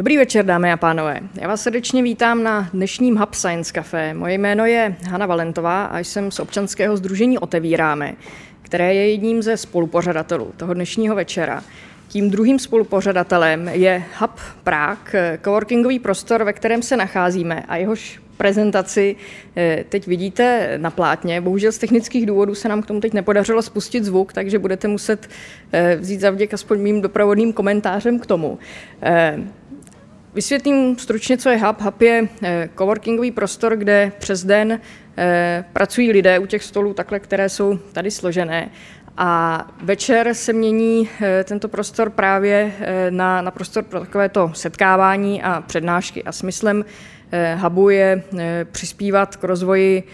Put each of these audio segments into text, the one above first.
Dobrý večer, dámy a pánové. Já vás srdečně vítám na dnešním Hub Science Café. Moje jméno je Hanna Valentová a jsem z občanského združení Otevíráme, které je jedním ze spolupořadatelů toho dnešního večera. Tím druhým spolupořadatelem je Hub Prague, coworkingový prostor, ve kterém se nacházíme a jehož prezentaci eh, teď vidíte na plátně. Bohužel z technických důvodů se nám k tomu teď nepodařilo spustit zvuk, takže budete muset eh, vzít zavděk aspoň mým doprovodným komentářem k tomu. Eh, vysvětlím stručně, co je Hub. Hub je coworkingový prostor, kde přes den pracují lidé u těch stolů takhle, které jsou tady složené. A večer se mění tento prostor právě na, na prostor pro takovéto setkávání a přednášky. A smyslem Eh, hubu je eh, přispívat k rozvoji eh,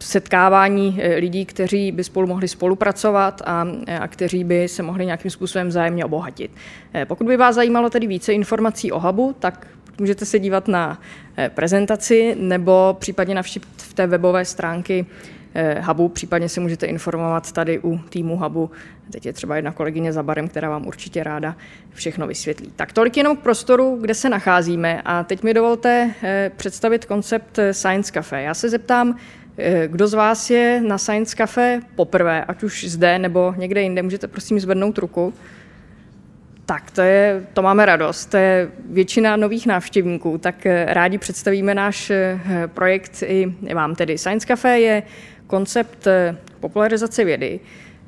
setkávání lidí, kteří by spolu mohli spolupracovat a, a kteří by se mohli nějakým způsobem vzájemně obohatit. Pokud by vás zajímalo tedy více informací o hubu, tak můžete se dívat na prezentaci nebo případně navštívit v té webové stránky Eh, hubu, případně se můžete informovat tady u týmu hubu. Teď je třeba jedna kolegyně za barem, která vám určitě ráda všechno vysvětlí. Tak tolik jenom k prostoru, kde se nacházíme. A teď mi dovolte eh, představit koncept eh, Science Cafe. Já se zeptám, kdo z vás je na Science Cafe poprvé, ať už zde nebo někde jinde, můžete prosím zvednout ruku. Tak, to, je, to máme radost. To je většina nových návštěvníků. Tak rádi představíme náš projekt i vám. Tedy Science Cafe je koncept eh, popularizace vědy,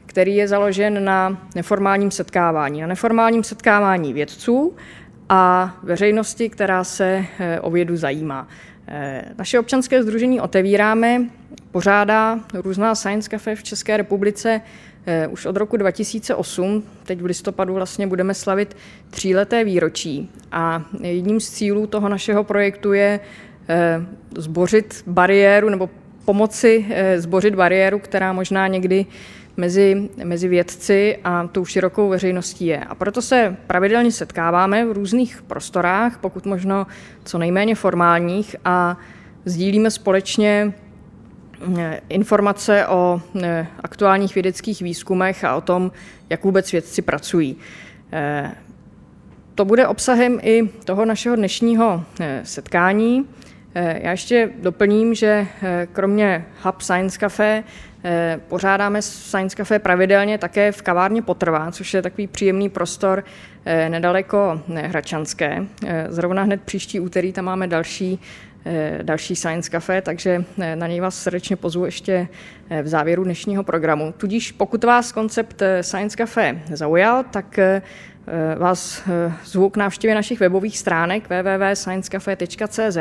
který je založen na neformálním setkávání. Na neformálním setkávání vědců a veřejnosti, která se eh, o vědu zajímá. Eh, naše občanské združení Otevíráme pořádá různá Science Cafe v České republice už od roku 2008. Teď v listopadu vlastně budeme slavit tříleté výročí. A jedním z cílů toho našeho projektu je zbořit bariéru nebo pomoci eh, zbořit bariéru, která možná někdy mezi, mezi vědci a tou širokou veřejností je. A proto se pravidelně setkáváme v různých prostorách, pokud možno co nejméně formálních a sdílíme společně eh, informace o eh, aktuálních vědeckých výzkumech a o tom, jak vůbec vědci pracují. To bude obsahem i toho našeho dnešního setkání. Eh, já ještě doplním, že eh, kromě Hub Science Cafe eh, pořádáme Science Cafe pravidelně také v kavárně Potrvá, což je takový příjemný prostor nedaleko Hračanské. Zrovna hned příští úterý tam máme další další Science Cafe, takže na něj vás srdečně pozvu ještě v závěru dnešního programu. Tudíž pokud vás koncept Science Cafe zaujal, tak vás zvu k návštěvě našich webových stránek www.sciencecafe.cz,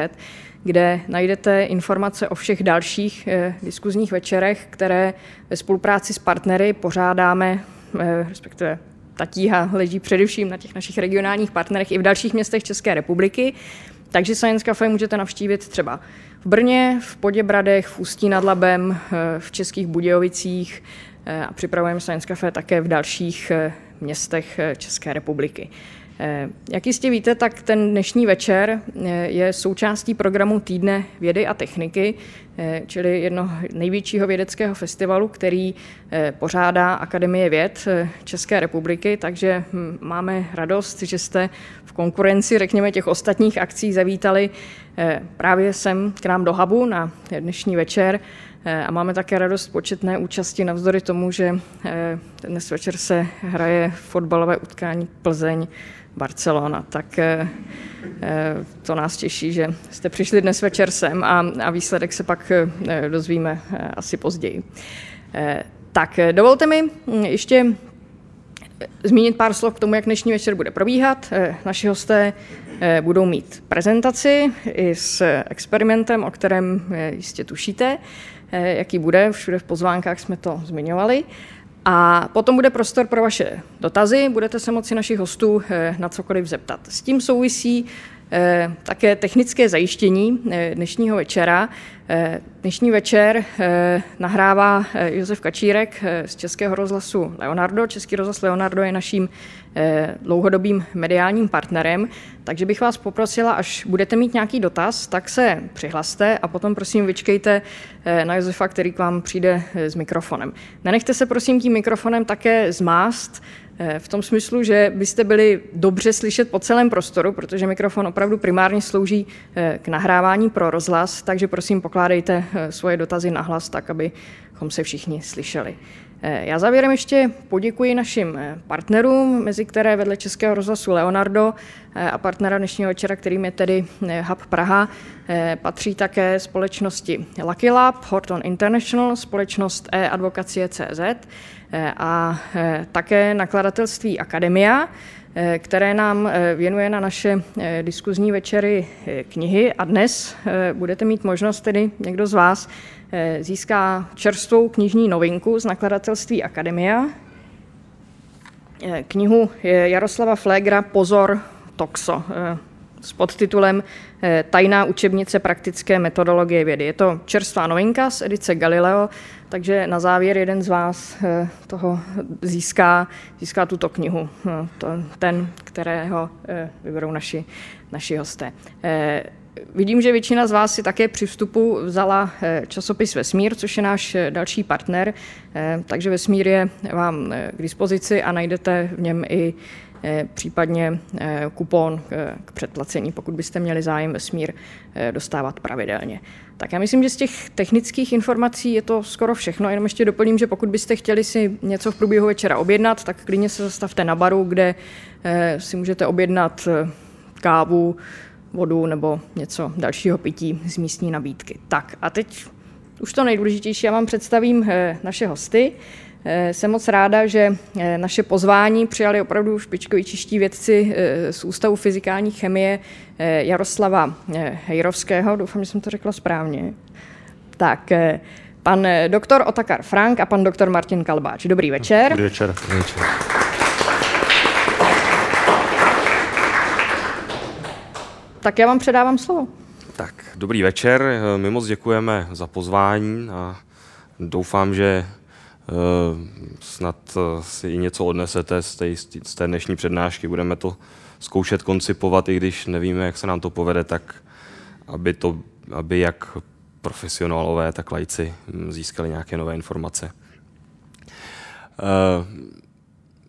kde najdete informace o všech dalších eh, diskuzních večerech, které ve spolupráci s partnery pořádáme, eh, respektive ta tíha leží především na těch našich regionálních partnerech i v dalších městech České republiky. Takže Science Cafe můžete navštívit třeba v Brně, v Poděbradech, v Ústí nad Labem, eh, v Českých Budějovicích a připravujeme Science Cafe také v dalších městech České republiky. Eh, jak jistě víte, tak ten dnešní večer eh, je součástí programu Týdne vědy a techniky, eh, čili jedno největšího vědeckého festivalu, který pořádá Akademie věd České republiky, takže hm, máme radost, že jste v konkurenci, řekněme, těch ostatních akcí zavítali právě sem k nám do Habu na dnešní večer. A máme také radost početné účasti navzdory tomu, že dnes večer se hraje fotbalové utkání Plzeň Barcelona. Tak eh, eh, to nás těší, že jste přišli dnes večer sem a, a výsledek se pak eh, dozvíme asi později. Tak dovolte mi hm, ještě zmínit pár slov k tomu, jak dnešní večer bude probíhat. Naši hosté budou mít prezentaci i s experimentem, o kterém jistě tušíte, jaký bude. Všude v pozvánkách jsme to zmiňovali. A potom bude prostor pro vaše dotazy, budete se moci našich hostů eh, na cokoliv zeptat. S tím souvisí eh, také technické zajištění eh, dnešního večera. Dnešní večer nahrává Josef Kačírek z Českého rozhlasu Leonardo. Český rozhlas Leonardo je naším dlouhodobým mediálním partnerem, takže bych vás poprosila, až budete mít nějaký dotaz, tak se přihlaste a potom prosím vyčkejte na Josefa, který k vám přijde s mikrofonem. Nenechte se prosím tím mikrofonem také zmást, Eh, v tom smyslu, že byste byli dobře slyšet po celém prostoru, protože mikrofon opravdu primárně slouží eh, k nahrávání pro rozhlas, takže prosím pokládejte eh, svoje dotazy na hlas tak, abychom se všichni slyšeli. Já závěrem ještě poděkuji našim partnerům, mezi které vedle Českého rozhlasu Leonardo a partnera dnešního večera, kterým je tedy Hub Praha, patří také společnosti Lucky Lab, Horton International, společnost e-advokacie.cz, Eh, a eh, také nakladatelství Akademia, eh, které nám věnuje na naše diskuzní večery knihy. A dnes budete mít možnost, tedy někdo z vás získá čerstvou knižní novinku z nakladatelství Akademia, knihu Jaroslava Flegra Pozor Toxo s podtitulem Tajná učebnice praktické metodologie vědy. Je to čerstvá novinka z edice Galileo takže na závěr jeden z vás eh, toho získá, získá tuto knihu, ten, kterého eh, vyberou naši, naši hosté. Eh, vidím, že většina z vás si také při vstupu vzala časopis Vesmír, což je náš další partner, takže Vesmír je vám k dispozici a najdete v něm i případně kupon k předplacení, pokud byste měli zájem Vesmír dostávat pravidelně. Tak já myslím, že z těch technických informací je to skoro všechno. Jenom ještě doplním, že pokud byste chtěli si něco v průběhu večera objednat, tak klidně se zastavte na baru, kde eh, si můžete objednat eh, kávu, vodu nebo něco dalšího pití z místní nabídky. Tak a teď už to nejdůležitější, já vám představím eh, naše hosty. Eh, jsem moc ráda, že eh, naše pozvání přijali opravdu špičkoví čeští vědci z Ústavu fyzikální chemie Jaroslava Hejrovského. Doufám, že jsem to řekla správně. Tak, pan doktor Otakar Frank a pan doktor Martin Kalbáč. Dobrý večer. Dobrý večer. Dobrý večer. Tak já vám předávám slovo. Tak, dobrý večer. My moc děkujeme za pozvání a doufám, že Eh, snad eh, si i něco odnesete z té, z té dnešní přednášky. Budeme to zkoušet koncipovat, i když nevíme, jak se nám to povede, tak aby, to, aby jak profesionálové, tak lajci hm, získali nějaké nové informace.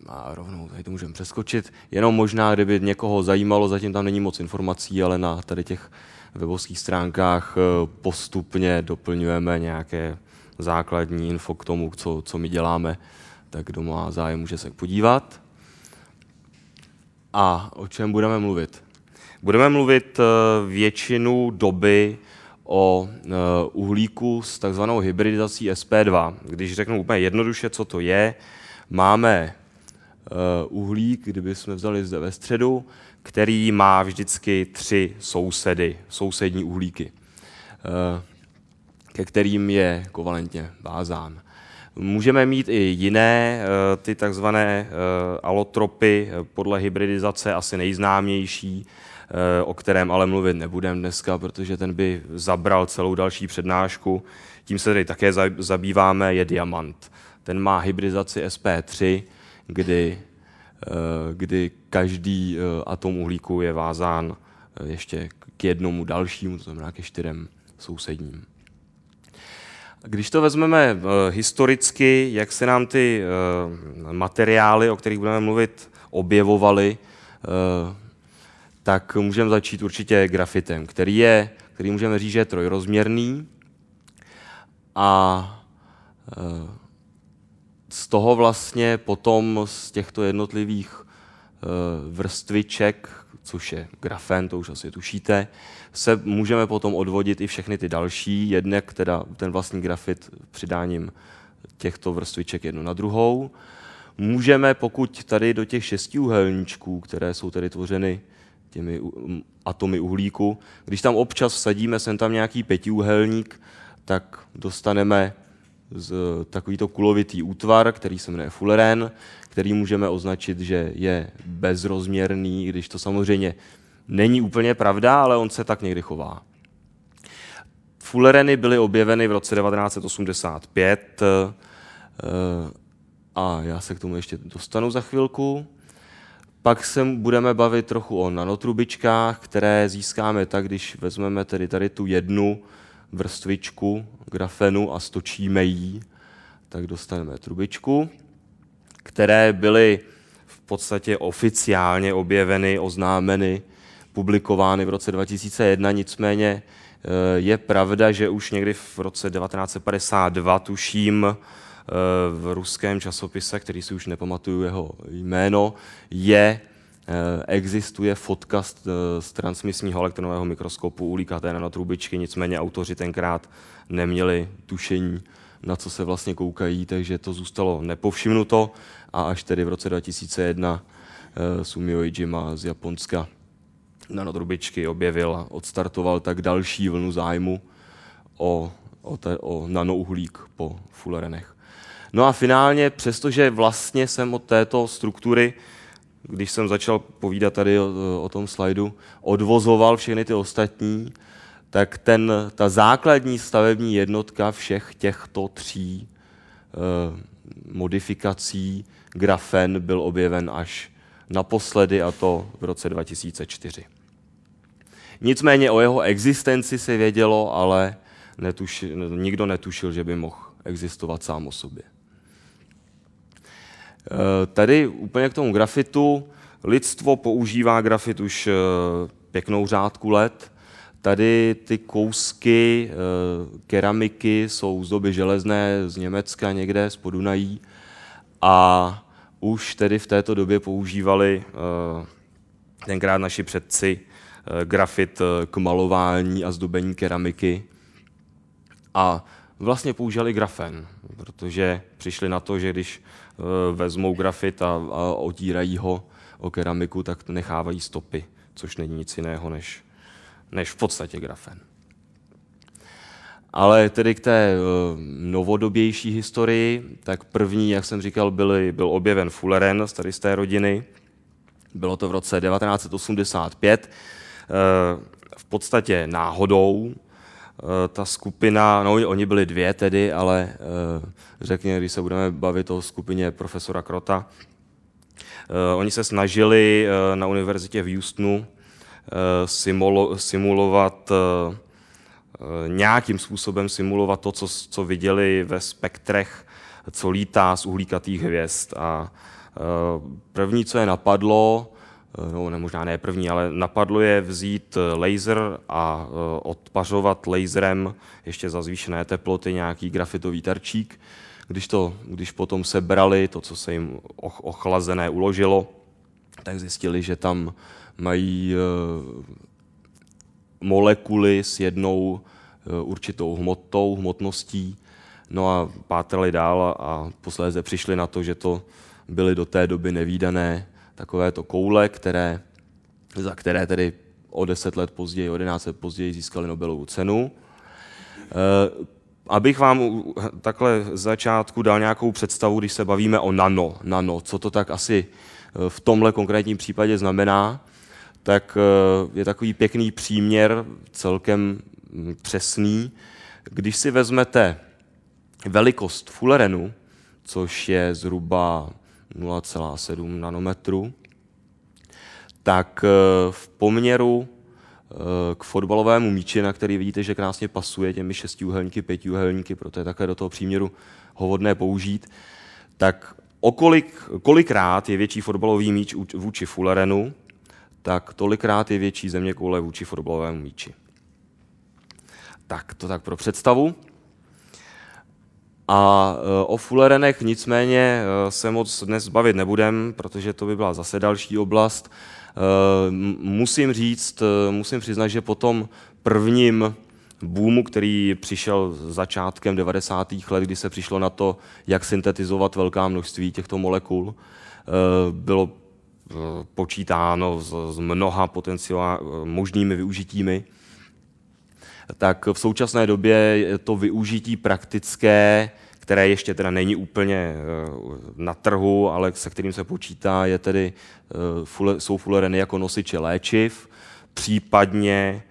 Eh, a rovnou tady to můžeme přeskočit. Jenom možná, kdyby někoho zajímalo, zatím tam není moc informací, ale na tady těch webovských stránkách postupně doplňujeme nějaké základní info k tomu, co, co my děláme, tak kdo má zájem, může se podívat. A o čem budeme mluvit? Budeme mluvit eh, většinu doby o eh, uhlíku s takzvanou hybridizací SP2. Když řeknu úplně jednoduše, co to je, máme eh, uhlík, kdyby jsme vzali zde ve středu, který má vždycky tři sousedy, sousední uhlíky ke kterým je kovalentně vázán. Můžeme mít i jiné, eh, ty takzvané eh, alotropy eh, podle hybridizace, asi nejznámější, o kterém ale mluvit nebudeme dneska, protože ten by zabral celou další přednášku. Tím se tady také zabýváme, je diamant. Ten má hybridizaci SP3, kdy, kdy každý atom uhlíku je vázán ještě k jednomu dalšímu, to znamená ke čtyřem sousedním. Když to vezmeme historicky, jak se nám ty materiály, o kterých budeme mluvit, objevovaly, tak můžeme začít určitě grafitem, který je, který můžeme říct, že je trojrozměrný a z toho vlastně potom z těchto jednotlivých vrstviček, což je grafen, to už asi tušíte, se můžeme potom odvodit i všechny ty další, jednak teda ten vlastní grafit přidáním těchto vrstviček jednu na druhou. Můžeme, pokud tady do těch šesti uhelníčků, které jsou tedy tvořeny těmi atomy uhlíku, když tam občas vsadíme sem tam nějaký pětiúhelník, tak dostaneme z takovýto kulovitý útvar, který se jmenuje fullerén, který můžeme označit, že je bezrozměrný, když to samozřejmě není úplně pravda, ale on se tak někdy chová. Fullereny byly objeveny v roce 1985 a já se k tomu ještě dostanu za chvilku. Pak se budeme bavit trochu o nanotrubičkách, které získáme tak, když vezmeme tedy tady tu jednu vrstvičku grafenu a stočíme ji, tak dostaneme trubičku, které byly v podstatě oficiálně objeveny, oznámeny, publikovány v roce 2001, nicméně eh, je pravda, že už někdy v roce 1952, tuším, v ruském časopise, který si už nepamatuju jeho jméno, je eh, existuje fotka z, eh, z transmisního elektronového mikroskopu ulíkaté nanotrubičky, nicméně autoři tenkrát neměli tušení, na co se vlastně koukají, takže to zůstalo nepovšimnuto a až tedy v roce 2001 uh, Sumio Ijima z Japonska nanotrubičky objevil a odstartoval tak další vlnu zájmu o, o, te, o nanouhlík po fullerenech. No a finálně, přestože vlastně jsem od této struktury, když jsem začal povídat tady o, o tom slajdu, odvozoval všechny ty ostatní, tak ten, ta základní stavební jednotka všech těchto tří eh, modifikací grafen byl objeven až naposledy, a to v roce 2004. Nicméně o jeho existenci se vědělo, ale netuši, nikdo netušil, že by mohl existovat sám o sobě. Eh, tady úplně k tomu grafitu. Lidstvo používá grafit už eh, pěknou řádku let. Tady ty kousky eh, keramiky jsou z doby železné z Německa někde, z Podunají. A už tedy v této době používali tenkrát naši předci grafit k malování a zdobení keramiky. A vlastně použili grafen, protože přišli na to, že když vezmou grafit a, a otírají ho o keramiku, tak nechávají stopy, což není nic jiného než, než v podstatě grafen. Ale tedy k té eh, novodobější historii, tak první, jak jsem říkal, byly, byl objeven Fulleren z tady z té rodiny. Bylo to v roce 1985. Eh, v podstatě náhodou, Eh, ta skupina, no oni byli dvě tedy, ale eh, řekněme, když se budeme bavit o skupině profesora Krota, eh, oni se snažili na univerzitě v Houstonu simulovat nějakým způsobem simulovat to, co, co viděli ve spektrech, co lítá z uhlíkatých hvězd. A první, co je napadlo, Eh, no ne, možná ne první, ale napadlo je vzít eh, laser a eh, odpařovat laserem ještě za zvýšené teploty nějaký grafitový tarčík. Když, to, když potom sebrali to, co se jim ochlazené uložilo, tak zjistili, že tam mají molekuly s jednou určitou hmotou, hmotností, no a pátrali dál a posléze přišli na to, že to byly do té doby nevýdané takovéto koule, které, za které tedy o deset let později, o 11 let později získali Nobelovu cenu. Eh, abych vám takhle z začátku dal nějakou představu, když se bavíme o nano, nano, co to tak asi eh, v tomhle konkrétním případě znamená, tak eh, je takový pěkný příměr, celkem hm, přesný. Když si vezmete velikost fullerenu, což je zhruba 0,7 nanometru, tak eh, v poměru eh, k fotbalovému míči, na který vidíte, že krásně pasuje těmi šestiúhelníky, pětiúhelníky, proto je také do toho příměru hovodné použít, tak okolik, kolikrát je větší fotbalový míč vůči Fullerenu, tak tolikrát je větší země koule vůči fotbalovému míči. Tak to tak pro představu. A e, o Fullerenech nicméně e, se moc dnes bavit nebudem, protože to by byla zase další oblast. E, musím říct, musím přiznat, že po tom prvním boomu, který přišel začátkem 90. let, kdy se přišlo na to, jak syntetizovat velká množství těchto molekul, bylo počítáno s mnoha potenciál možnými využitími tak v současné době je to využití praktické, které ještě teda není úplně eh, na trhu, ale se kterým se počítá, je tedy, eh, jsou fulereny jako nosiče léčiv, případně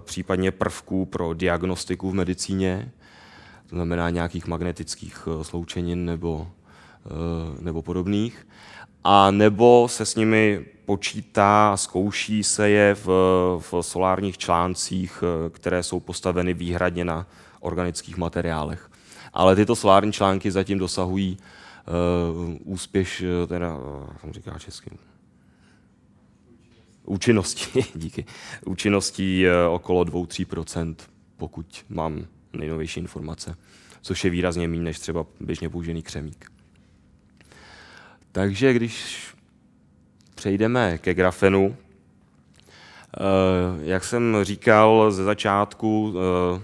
případně prvků pro diagnostiku v medicíně, to znamená nějakých magnetických sloučenin nebo, nebo podobných a nebo se s nimi počítá, zkouší se je v, v solárních článcích, které jsou postaveny výhradně na organických materiálech. Ale tyto solární články zatím dosahují uh, úspěš, teda, jak říká česky, účinnosti, díky, účinností okolo 2-3%, pokud mám nejnovější informace, což je výrazně méně než třeba běžně použený křemík. Takže když přejdeme ke grafenu, eh, jak jsem říkal ze začátku, eh,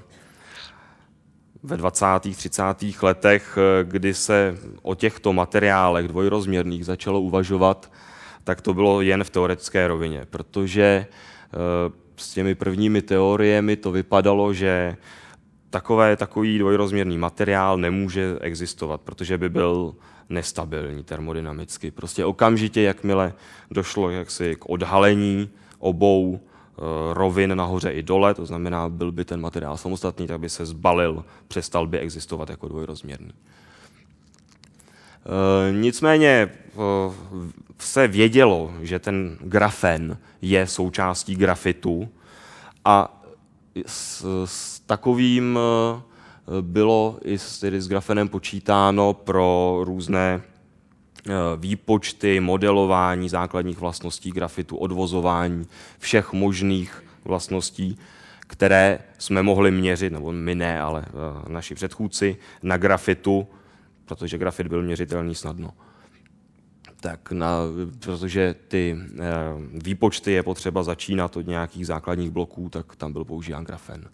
ve 20. 30. letech, eh, kdy se o těchto materiálech dvojrozměrných začalo uvažovat, tak to bylo jen v teoretické rovině, protože s těmi prvními teoriemi to vypadalo, že takové, takový dvojrozměrný materiál nemůže existovat, protože by byl nestabilní termodynamicky. Prostě okamžitě, jakmile došlo jaksi k odhalení obou eh, rovin nahoře i dole, to znamená, byl by ten materiál samostatný, tak by se zbalil, přestal by existovat jako dvojrozměrný. Eh, nicméně eh, se vědělo, že ten grafen je součástí grafitu a s, s takovým bylo i s, tedy s grafenem počítáno pro různé eh, výpočty, modelování základních vlastností grafitu, odvozování všech možných vlastností, které jsme mohli měřit, nebo my ne, ale eh, naši předchůdci, na grafitu, protože grafit byl měřitelný snadno. Tak na, protože ty e, výpočty je potřeba začínat od nějakých základních bloků, tak tam byl používán grafen.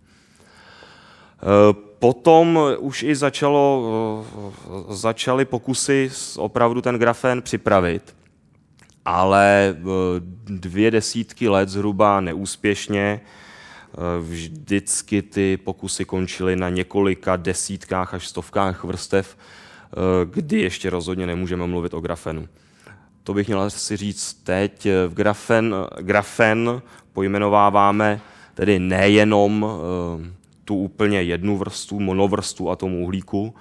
Eh, potom už i začalo, eh, začaly pokusy opravdu ten grafen připravit, ale eh, dvě desítky let zhruba neúspěšně. Vždycky ty pokusy končily na několika desítkách až stovkách vrstev, kdy ještě rozhodně nemůžeme mluvit o grafenu. To bych měl si říct teď. V grafen, grafen pojmenováváme tedy nejenom tu úplně jednu vrstvu, monovrstvu atomu uhlíku,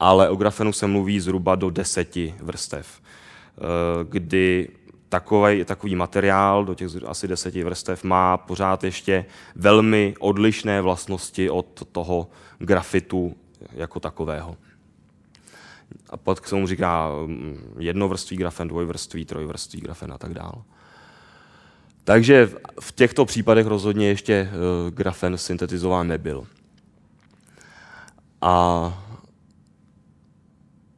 ale o grafenu se mluví zhruba do deseti vrstev, eh, kdy takový, takový materiál do těch asi deseti vrstev má pořád ještě velmi odlišné vlastnosti od toho grafitu jako takového. A pak se mu říká mm, jednovrství grafen, dvojvrství, trojvrství grafen a tak dále. Takže v těchto případech rozhodně ještě eh, grafen syntetizován nebyl. A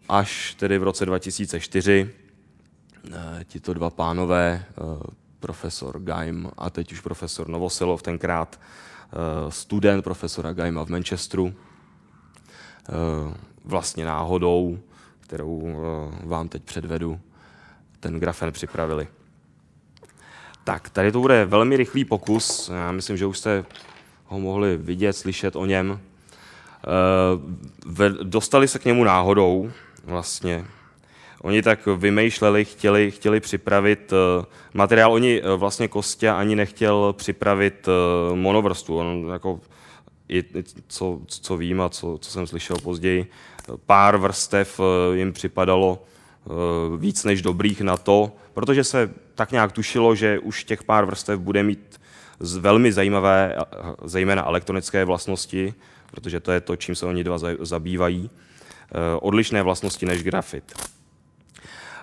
až tedy v roce 2004 eh, tito dva pánové, eh, profesor Gaim a teď už profesor Novosilov, tenkrát student profesora Gaima v Manchesteru, vlastně náhodou, kterou vám teď předvedu, ten grafen připravili. Tak, tady to bude velmi rychlý pokus. Já myslím, že už jste ho mohli vidět, slyšet o něm. E, dostali se k němu náhodou vlastně. Oni tak vymýšleli, chtěli, chtěli připravit uh, materiál. Oni uh, vlastně Kostě ani nechtěl připravit monovrstu. On jako, i, co, co vím a co, co jsem slyšel později, pár vrstev jim připadalo víc než dobrých na to, protože se tak nějak tušilo, že už těch pár vrstev bude mít z velmi zajímavé, zejména elektronické vlastnosti, protože to je to, čím se oni dva zabývají, eh, odlišné vlastnosti než grafit.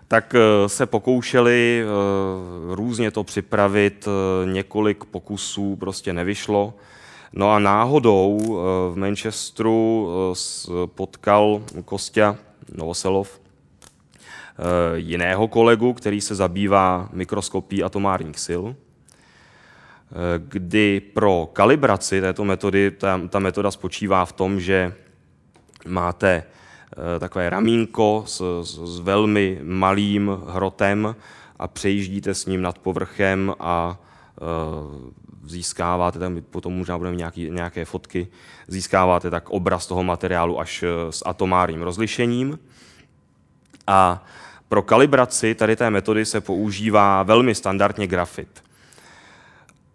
Tak eh, se pokoušeli eh, různě to připravit, několik pokusů prostě nevyšlo. No a náhodou v Manchesteru potkal Kostya Novoselov jiného kolegu, který se zabývá mikroskopí atomárních sil, eh, kdy pro kalibraci této metody, ta, ta metoda spočívá v tom, že máte eh, takové ramínko s, s velmi malým hrotem a přejíždíte s ním nad povrchem a získáváte, tam potom možná budeme nějaký, nějaké fotky, získáváte tak obraz toho materiálu až s atomárním rozlišením. A pro kalibraci tady té metody se používá velmi standardně grafit.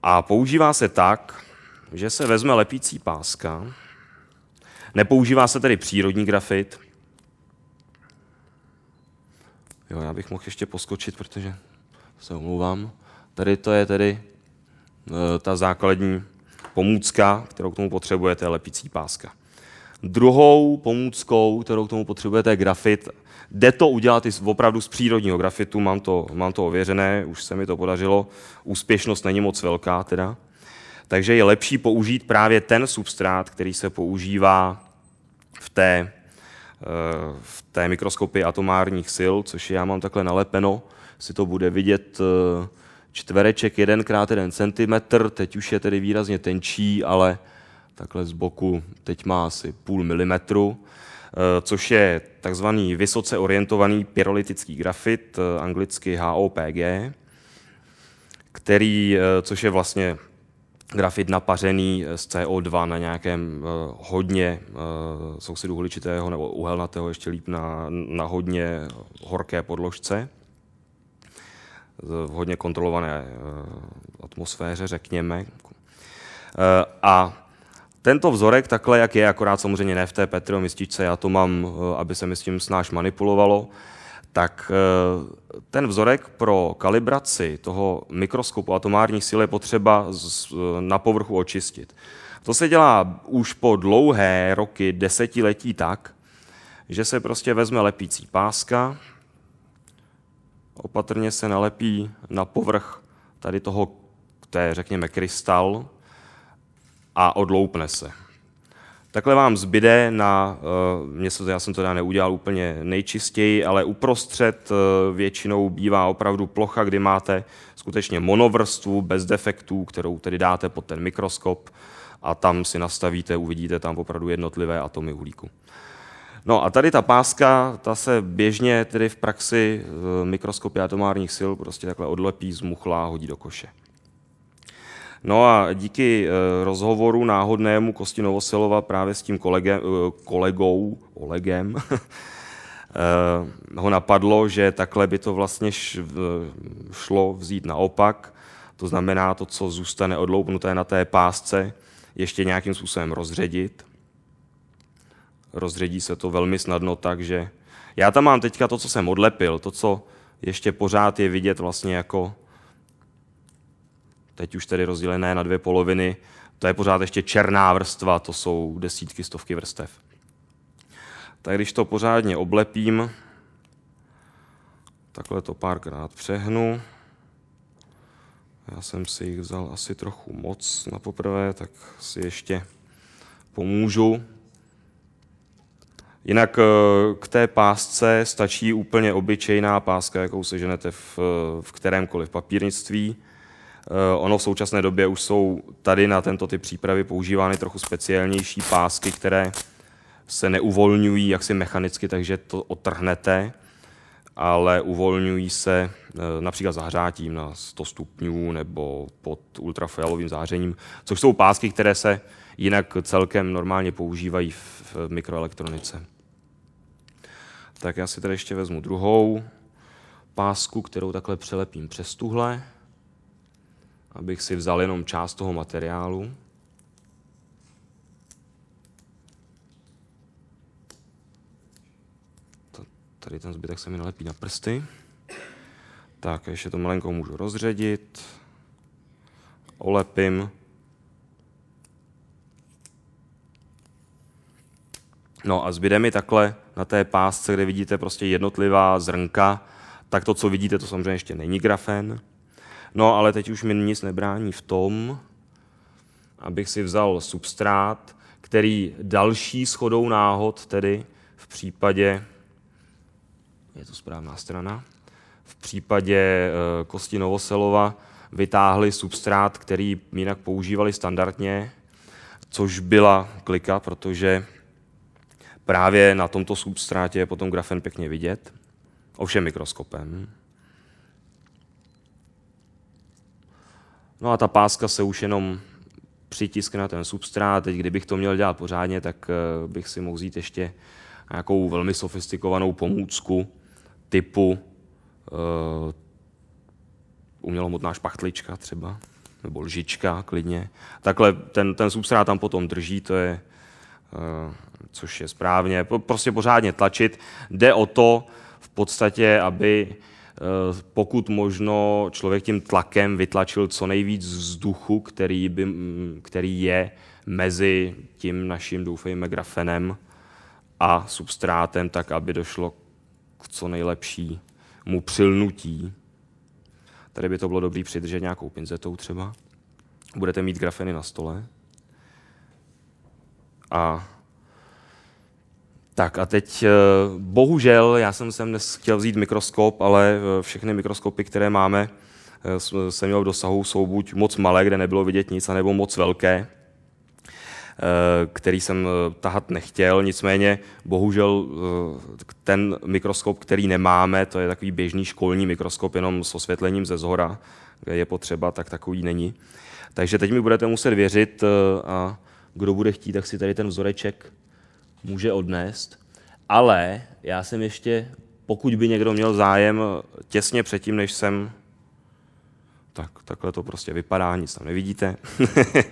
A používá se tak, že se vezme lepící páska, nepoužívá se tedy přírodní grafit. Jo, já bych mohl ještě poskočit, protože se omlouvám. Tady to je tedy e, ta základní pomůcka, kterou k tomu potřebujete, je lepící páska. Druhou pomůckou, kterou k tomu potřebujete, je grafit. Jde to udělat i opravdu z přírodního grafitu, mám to, mám to ověřené, už se mi to podařilo. Úspěšnost není moc velká teda. Takže je lepší použít právě ten substrát, který se používá v té, eh, v té mikroskopii atomárních sil, což já mám takhle nalepeno, si to bude vidět eh, čtvereček 1x1 cm, teď už je tedy výrazně tenčí, ale takhle z boku teď má asi půl milimetru, což je takzvaný vysoce orientovaný pyrolitický grafit, anglicky HOPG, který, což je vlastně grafit napařený z CO2 na nějakém hodně sousedu uhličitého nebo uhelnatého, ještě líp na, na hodně horké podložce, v hodně kontrolované atmosféře, řekněme. A tento vzorek, takhle jak je, akorát samozřejmě ne v té petromističce, já to mám, uh, aby se mi s tím snáš manipulovalo, tak eh, ten vzorek pro kalibraci toho mikroskopu atomárních sil je potřeba eh, na povrchu očistit. To se dělá už po dlouhé roky, desetiletí tak, že se prostě vezme lepící páska, opatrně se nalepí na povrch tady toho, to je řekněme krystal, a odloupne se. Takhle vám zbyde na, uh, mě se, já jsem to teda neudělal úplně nejčistěji, ale uprostřed uh, většinou bývá opravdu plocha, kdy máte skutečně monovrstvu bez defektů, kterou tedy dáte pod ten mikroskop a tam si nastavíte, uvidíte tam opravdu jednotlivé atomy uhlíku. No a tady ta páska, ta se běžně tedy v praxi uh, mikroskopy atomárních sil prostě takhle odlepí, zmuchlá, hodí do koše. No a díky eh, rozhovoru náhodnému Kosti Novosilova právě s tím kolegem, eh, kolegou, Olegem, eh, ho napadlo, že takhle by to vlastně šlo vzít naopak. To znamená to, co zůstane odloupnuté na té pásce, ještě nějakým způsobem rozředit. Rozředí se to velmi snadno tak, že já tam mám teďka to, co jsem odlepil, to, co ještě pořád je vidět vlastně jako teď už tedy rozdělené na dvě poloviny, to je pořád ještě černá vrstva, to jsou desítky, stovky vrstev. Tak když to pořádně oblepím, takhle to párkrát přehnu, já jsem si jich vzal asi trochu moc na poprvé, tak si ještě pomůžu. Jinak eh, k té pásce stačí úplně obyčejná páska, jakou seženete v, v kterémkoliv papírnictví. Eh, ono v současné době už jsou tady na tento typ přípravy používány trochu speciálnější pásky, které se neuvolňují jaksi mechanicky, takže to otrhnete, ale uvolňují se eh, například zahřátím na 100 stupňů nebo pod ultrafialovým zářením, což jsou pásky, které se jinak celkem normálně používají v mikroelektronice. Tak já si tady ještě vezmu druhou pásku, kterou takhle přelepím přes tuhle abych si vzal jenom část toho materiálu. Tady ten zbytek se mi nalepí na prsty. Tak, ještě to malinko můžu rozředit. Olepím. No a zbyde mi takhle na té pásce, kde vidíte prostě jednotlivá zrnka, tak to, co vidíte, to samozřejmě ještě není grafen. No ale teď už mi nic nebrání v tom, abych si vzal substrát, který další schodou náhod, tedy v případě, je to správná strana, v případě e, kosti Novoselova vytáhli substrát, který jinak používali standardně, což byla klika, protože právě na tomto substrátě je potom grafen pěkně vidět, ovšem mikroskopem. No a ta páska se už jenom přitiskne na ten substrát. Teď, kdybych to měl dělat pořádně, tak eh, bych si mohl vzít ještě nějakou velmi sofistikovanou pomůcku typu uh, umělomotná špachtlička třeba, nebo lžička klidně. Takhle ten, ten substrát tam potom drží, to je, uh, což je správně. Prostě pořádně tlačit. Jde o to v podstatě, aby pokud možno člověk tím tlakem vytlačil co nejvíc vzduchu, který, by, který je mezi tím naším, doufejme, grafenem a substrátem, tak aby došlo k co nejlepšímu přilnutí. Tady by to bylo dobré přidržet nějakou pinzetou třeba. Budete mít grafeny na stole. A tak a teď eh, bohužel, já jsem sem dnes chtěl vzít mikroskop, ale eh, všechny mikroskopy, které máme, eh, jsem měl v dosahu, jsou buď moc malé, kde nebylo vidět nic, anebo moc velké. Který jsem tahat nechtěl, nicméně bohužel ten mikroskop, který nemáme, to je takový běžný školní mikroskop jenom s osvětlením ze zhora, kde je potřeba, tak takový není. Takže teď mi budete muset věřit a kdo bude chtít, tak si tady ten vzoreček může odnést. Ale já jsem ještě, pokud by někdo měl zájem, těsně předtím, než jsem... Tak, takhle to prostě vypadá, nic tam nevidíte.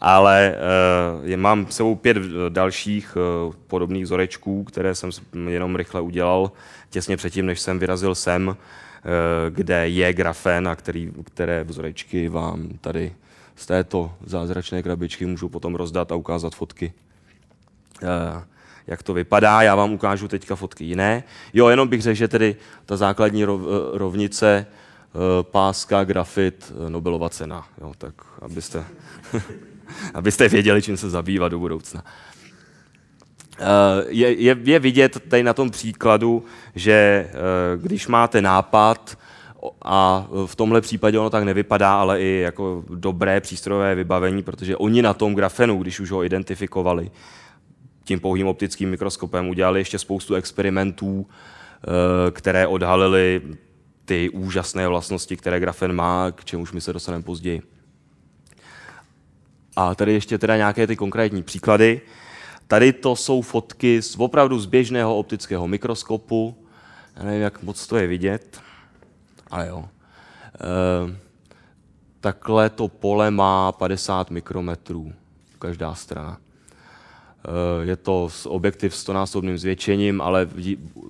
ale uh, je, mám sebou pět dalších uh, podobných vzorečků, které jsem jenom rychle udělal těsně předtím, než jsem vyrazil sem, kde je grafen a který, které vzorečky vám tady z této zázračné krabičky můžu potom rozdat a ukázat fotky. Uh, jak to vypadá. Já vám ukážu teďka fotky jiné. Jo, jenom bych řekl, že tedy ta základní rov, rovnice páska, grafit, Nobelova cena. Jo, tak abyste abyste věděli, čím se zabývat do budoucna. Eh, je, je, je vidět tady na tom příkladu, že eh, když máte nápad, a v tomhle případě ono tak nevypadá, ale i jako dobré přístrojové vybavení, protože oni na tom grafenu, když už ho identifikovali tím pouhým optickým mikroskopem, udělali ještě spoustu experimentů, eh, které odhalily ty úžasné vlastnosti, které grafen má, k čemuž my se dostaneme později. A tady ještě teda nějaké ty konkrétní příklady. Tady to jsou fotky z opravdu z běžného optického mikroskopu. Já nevím, jak moc to je vidět, ale jo. E, takhle to pole má 50 mikrometrů, každá strana. E, je to s objektiv s násobným zvětšením, ale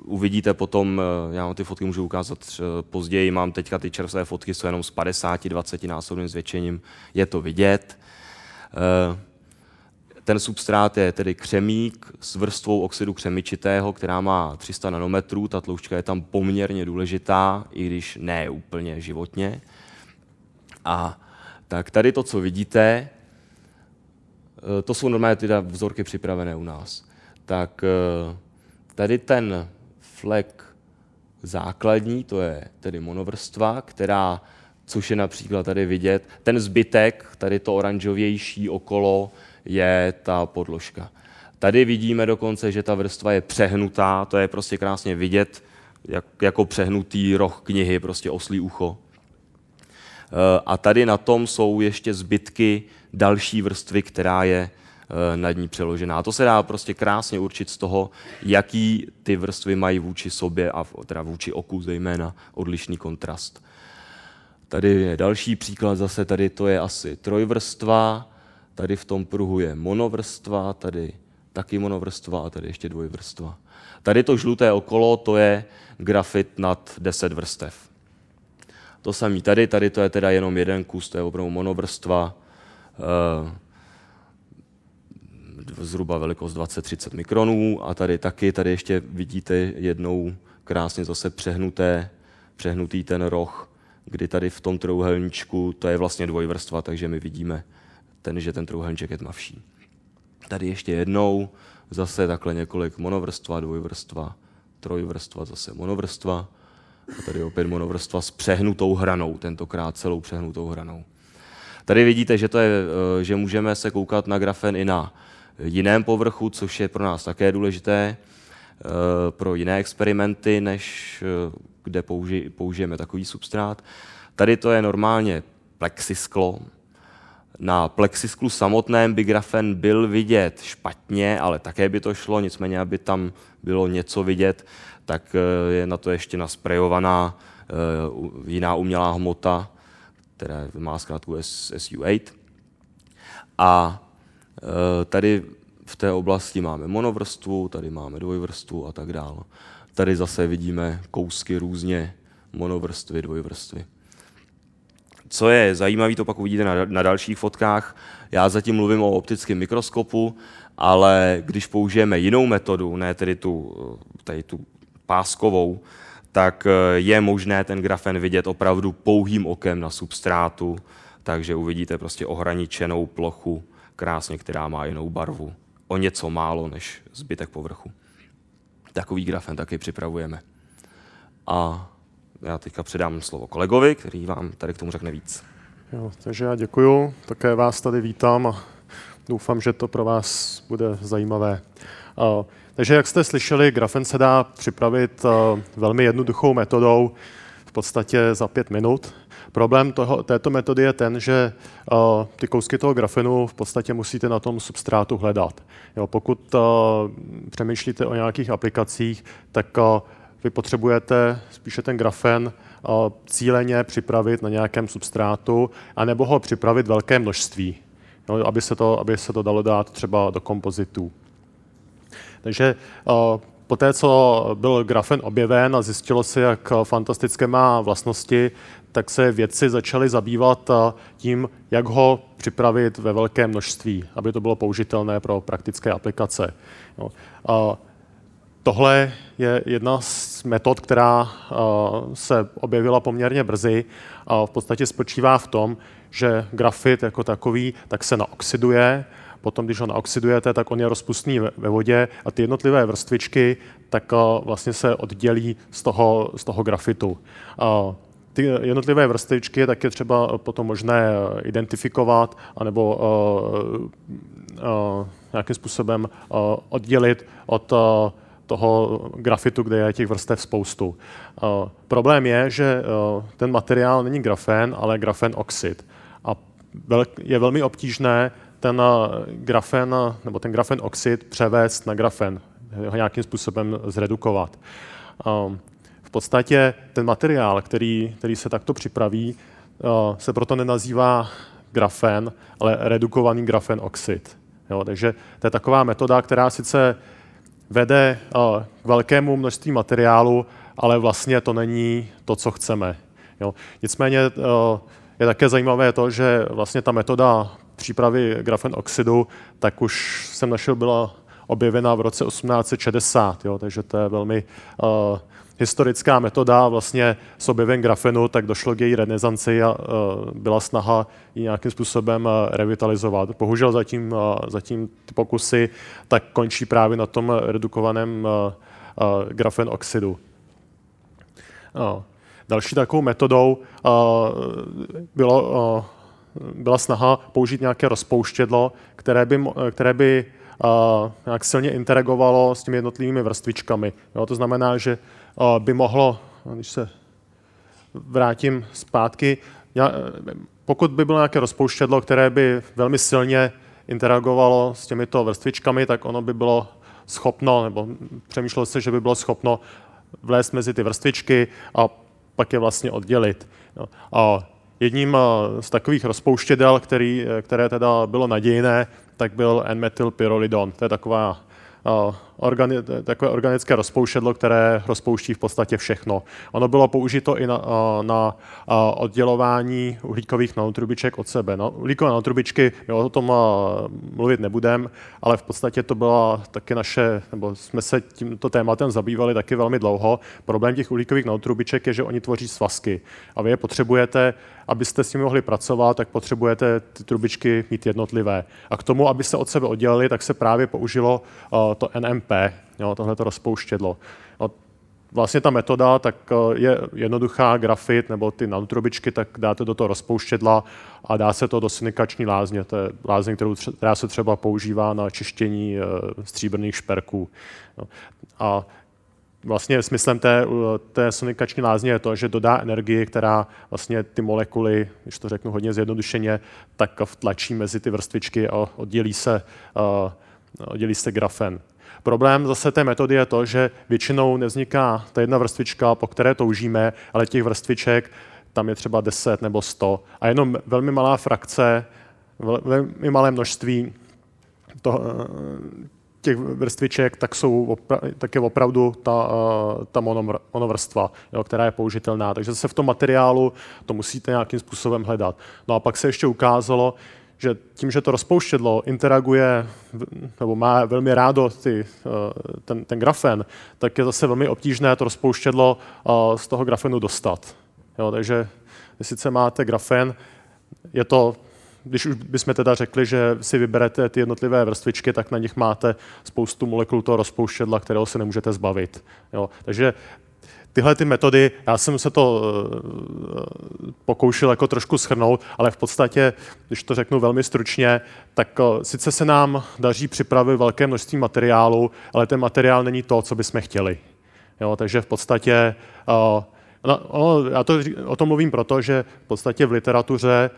uvidíte potom, e, já vám ty fotky můžu ukázat později, mám teďka ty čerstvé fotky, jsou jenom s 50-20 násobným zvětšením, je to vidět. Eh, ten substrát je tedy křemík s vrstvou oxidu křemičitého, která má 300 nanometrů. Ta tloušťka je tam poměrně důležitá, i když ne úplně životně. A tak tady to, co vidíte, eh, to jsou normálně teda vzorky připravené u nás. Tak eh, tady ten flek základní, to je tedy monovrstva, která což je například tady vidět. Ten zbytek, tady to oranžovější okolo, je ta podložka. Tady vidíme dokonce, že ta vrstva je přehnutá, to je prostě krásně vidět, jak, jako přehnutý roh knihy, prostě oslí ucho. E, a tady na tom jsou ještě zbytky další vrstvy, která je e, nad ní přeložená. A to se dá prostě krásně určit z toho, jaký ty vrstvy mají vůči sobě a teda vůči oku zejména odlišný kontrast. Tady je další příklad, zase tady to je asi trojvrstva, tady v tom pruhu je monovrstva, tady taky monovrstva a tady ještě dvojvrstva. Tady to žluté okolo, to je grafit nad 10 vrstev. To samý tady, tady to je teda jenom jeden kus, to je opravdu monovrstva, eh, zhruba velikost 20-30 mikronů a tady taky, tady ještě vidíte jednou krásně zase přehnuté, přehnutý ten roh kdy tady v tom trouhelníčku to je vlastně dvojvrstva, takže my vidíme, ten, že ten trouhelníček je tmavší. Tady ještě jednou zase takhle několik monovrstva, dvojvrstva, trojvrstva, zase monovrstva. A tady opět monovrstva s přehnutou hranou, tentokrát celou přehnutou hranou. Tady vidíte, že, to je, eh, že můžeme se koukat na grafen i na jiném povrchu, což je pro nás také důležité eh, pro jiné experimenty, než eh, kde použi, použijeme takový substrát. Tady to je normálně plexisklo. Na plexisklu samotném by grafen byl vidět špatně, ale také by to šlo, nicméně, aby tam bylo něco vidět, tak je na to ještě nasprejovaná jiná umělá hmota, které má zkrátku SU8. A tady v té oblasti máme monovrstvu, tady máme dvojvrstvu a tak dále. Tady zase vidíme kousky různě monovrstvy, dvojvrstvy. Co je zajímavé, to pak uvidíte na, na dalších fotkách. Já zatím mluvím o optickém mikroskopu, ale když použijeme jinou metodu, ne tedy tu, tady tu páskovou, tak eh, je možné ten grafen vidět opravdu pouhým okem na substrátu, takže uvidíte prostě ohraničenou plochu, krásně, která má jinou barvu. O něco málo než zbytek povrchu. Takový grafen taky připravujeme. A já teďka předám slovo kolegovi, který vám tady k tomu řekne víc. Jo, takže já děkuju, také vás tady vítám a doufám, že to pro vás bude zajímavé. Uh, takže jak jste slyšeli, grafen se dá připravit uh, velmi jednoduchou metodou, v podstatě za pět minut. Problém toho, této metody je ten, že uh, ty kousky toho grafenu v podstatě musíte na tom substrátu hledat. Jo, pokud uh, přemýšlíte o nějakých aplikacích, tak uh, vy potřebujete spíše ten grafen cíleně připravit na nějakém substrátu, anebo ho připravit velké množství, no, aby, se to, aby se to dalo dát třeba do kompozitů. Takže po té, co byl grafen objeven a zjistilo se, jak fantastické má vlastnosti, tak se vědci začali zabývat tím, jak ho připravit ve velké množství, aby to bylo použitelné pro praktické aplikace. No, Tohle je jedna z metod, která eh, se objevila poměrně brzy a v podstatě spočívá v tom, že grafit jako takový tak se naoxiduje, potom když ho naoxidujete, tak on je rozpustný ve vodě a ty jednotlivé vrstvičky tak eh, vlastně se oddělí z toho, z toho grafitu. Ty jednotlivé vrstvičky tak je třeba potom možné eh, identifikovat anebo nějakým způsobem oddělit od toho grafitu, kde je těch vrstev spoustu. Problém je, že ten materiál není grafen, ale grafen oxid. A je velmi obtížné ten uh, grafen, nebo ten grafen oxid převést na grafen, ho nějakým způsobem zredukovat. Um, v podstatě ten materiál, který, který se takto připraví, se proto nenazývá grafen, ale redukovaný grafen oxid. Jo, takže to je taková metoda, která sice vede eh, k velkému množství materiálu, ale vlastně to není to, co chceme. Jo. Nicméně eh, je také zajímavé to, že vlastně ta metoda přípravy grafen oxidu, tak už jsem našel, byla objevena v roce 1860, jo, takže to je velmi uh, historická metoda vlastně s objevem grafenu, tak došlo k její renesanci a uh, byla snaha ji nějakým způsobem uh, revitalizovat. Bohužel zatím, uh, zatím ty pokusy tak končí právě na tom redukovaném uh, uh, grafen oxidu. Uh, další takovou metodou uh, bylo, uh, byla snaha použít nějaké rozpouštědlo, které by, které by uh, nějak silně interagovalo s těmi jednotlivými vrstvičkami. Jo, to znamená, že by mohlo, když se vrátím zpátky, pokud by bylo nějaké rozpouštědlo, které by velmi silně interagovalo s těmito vrstvičkami, tak ono by bylo schopno, nebo přemýšlelo se, že by bylo schopno vlézt mezi ty vrstvičky a pak je vlastně oddělit. A jedním z takových rozpouštědel, který, které teda bylo nadějné, tak byl N-metylpyrrolidon. To je taková organi- takové organické rozpouštědlo, které rozpouští v podstatě všechno. Ono bylo použito i na, na oddělování uhlíkových nanotrubiček od sebe. No, uhlíkové nanotrubičky, my o tom mluvit nebudeme, ale v podstatě to byla taky naše, nebo jsme se tímto tématem zabývali taky velmi dlouho. Problém těch uhlíkových nanotrubiček je, že oni tvoří svazky a vy je potřebujete, abyste s nimi mohli pracovat, tak potřebujete ty trubičky mít jednotlivé. A k tomu, aby se od sebe oddělili, tak se právě použilo to NMP, jo, tohleto rozpouštědlo. No, vlastně ta metoda tak eh, je jednoduchá, grafit nebo ty nanotrubičky, tak dáte do toho rozpouštědla a dá se to do synikační lázně. To je lázně, kterou, která se třeba používá na čištění eh, stříbrných šperků. No, a vlastně smyslem té, té sonikační lázně je to, že dodá energii, která vlastně ty molekuly, když to řeknu hodně zjednodušeně, tak vtlačí mezi ty vrstvičky a oddělí se, uh, oddělí se grafen. Problém zase té metody je to, že většinou nevzniká ta jedna vrstvička, po které toužíme, ale těch vrstviček tam je třeba 10 nebo 100 a jenom velmi malá frakce, velmi malé množství toho, těch vrstviček, tak, jsou tak je opravdu ta, ta monovrstva, jo, která je použitelná. Takže se v tom materiálu to musíte nějakým způsobem hledat. No a pak se ještě ukázalo, že tím, že to rozpouštědlo interaguje nebo má velmi rádo ty, ten, ten grafen, tak je zase velmi obtížné to rozpouštědlo z toho grafenu dostat. Jo, takže sice máte grafen, je to když už bychom teda řekli, že si vyberete ty jednotlivé vrstvičky, tak na nich máte spoustu molekul toho rozpouštědla, kterého se nemůžete zbavit. Jo. Takže tyhle ty metody, já jsem se to uh, pokoušel jako trošku schrnout, ale v podstatě, když to řeknu velmi stručně, tak uh, sice se nám daří připravit velké množství materiálu, ale ten materiál není to, co bychom chtěli. Jo, takže v podstatě uh, No, já to, o tom mluvím proto, že v podstatě v literatuře,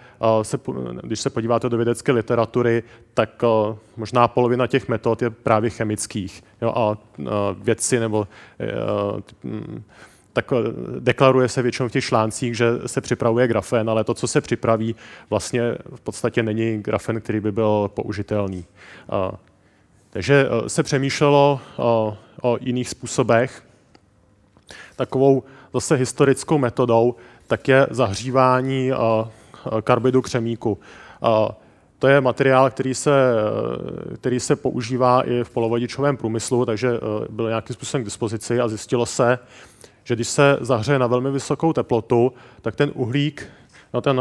se, když se podíváte do vědecké literatury, tak možná polovina těch metod je právě chemických. Jo, a vědci nebo tak deklaruje se většinou v těch článcích, že se připravuje grafen, ale to, co se připraví, vlastně v podstatě není grafen, který by byl použitelný. Takže e, se přemýšlelo o jiných způsobech. Takovou zase historickou metodou, tak je zahřívání karbidu křemíku. To je materiál, který se, který se používá i v polovodičovém průmyslu, takže byl nějakým způsobem k dispozici a zjistilo se, že když se zahřeje na velmi vysokou teplotu, tak ten uhlík, no ten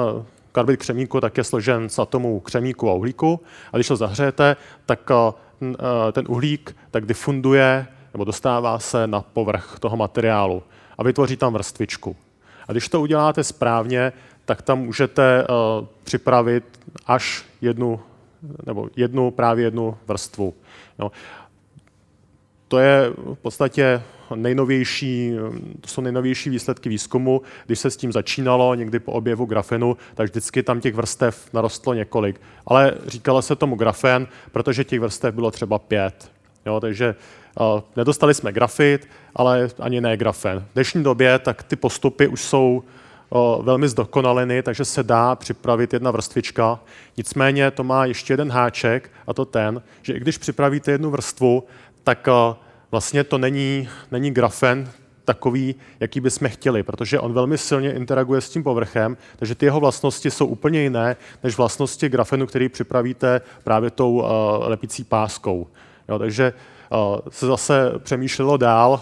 karbid křemíku tak je složen z atomů křemíku a uhlíku a když to zahřejete, tak e, ten uhlík tak difunduje nebo dostává se na povrch toho materiálu a vytvoří tam vrstvičku. A když to uděláte správně, tak tam můžete připravit až jednu, nebo jednu, právě jednu vrstvu. No. To je v podstatě nejnovější, to jsou nejnovější výsledky výzkumu. Když se s tím začínalo někdy po objevu grafenu, tak vždycky tam těch vrstev narostlo několik. Ale říkalo se tomu grafen, protože těch vrstev bylo třeba pět. Jo, takže Nedostali jsme grafit, ale ani ne grafen. V dnešní době tak ty postupy už jsou velmi zdokonaleny, takže se dá připravit jedna vrstvička. Nicméně to má ještě jeden háček, a to ten, že i když připravíte jednu vrstvu, tak vlastně to není, není grafen takový, jaký bychom chtěli, protože on velmi silně interaguje s tím povrchem, takže ty jeho vlastnosti jsou úplně jiné než vlastnosti grafenu, který připravíte právě tou lepicí páskou. Jo, takže se zase přemýšlelo dál,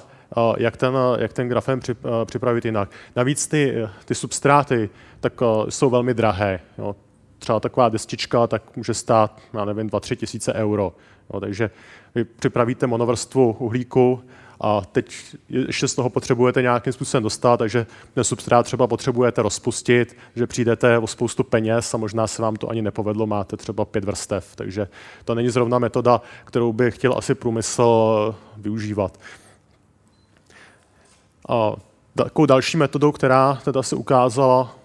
jak ten, jak ten grafen připravit jinak. Navíc ty, ty substráty tak jsou velmi drahé. Jo. Třeba taková destička tak může stát, já nevím, 2-3 tisíce euro. Jo, takže vy připravíte monovrstvu uhlíku, a teď ještě z toho potřebujete nějakým způsobem dostat, takže ten substrát třeba potřebujete rozpustit, že přijdete o spoustu peněz a možná se vám to ani nepovedlo, máte třeba pět vrstev. Takže to není zrovna metoda, kterou by chtěl asi průmysl využívat. A takovou další metodou, která teda se ukázala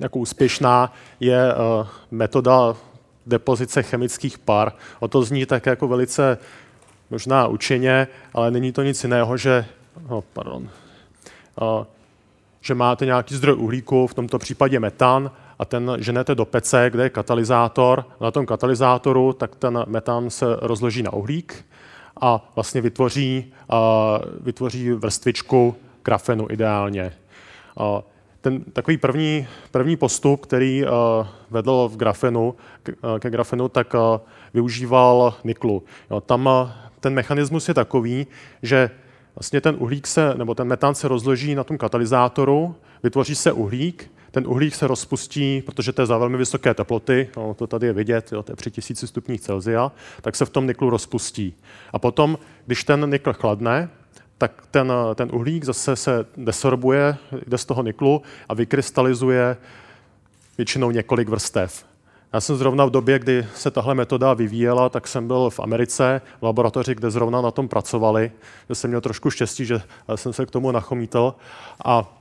jako úspěšná, je uh, metoda depozice chemických par. O to zní tak jako velice možná učeně, ale není to nic jiného, že, oh, pardon, uh, že máte nějaký zdroj uhlíku, v tomto případě metan, a ten ženete do pece, kde je katalyzátor. Na tom katalyzátoru tak ten metan se rozloží na uhlík a vlastně vytvoří, uh, vytvoří vrstvičku grafenu ideálně. Uh, ten takový první, první postup, který uh, vedl v grafenu, k, uh, ke grafenu, tak uh, využíval niklu. Jo, tam ten mechanismus je takový, že vlastně ten uhlík se, nebo ten metan se rozloží na tom katalyzátoru, vytvoří se uhlík, ten uhlík se rozpustí, protože to je za velmi vysoké teploty, no, to tady je vidět, jo, to je 3000 stupních Celsia, tak se v tom niklu rozpustí. A potom, když ten nikl chladne, tak ten, ten uhlík zase se desorbuje, jde z toho niklu a vykrystalizuje většinou několik vrstev. Já jsem zrovna v době, kdy se tahle metoda vyvíjela, tak jsem byl v Americe, v laboratoři, kde zrovna na tom pracovali. Že jsem měl trošku štěstí, že jsem se k tomu nachomítl. A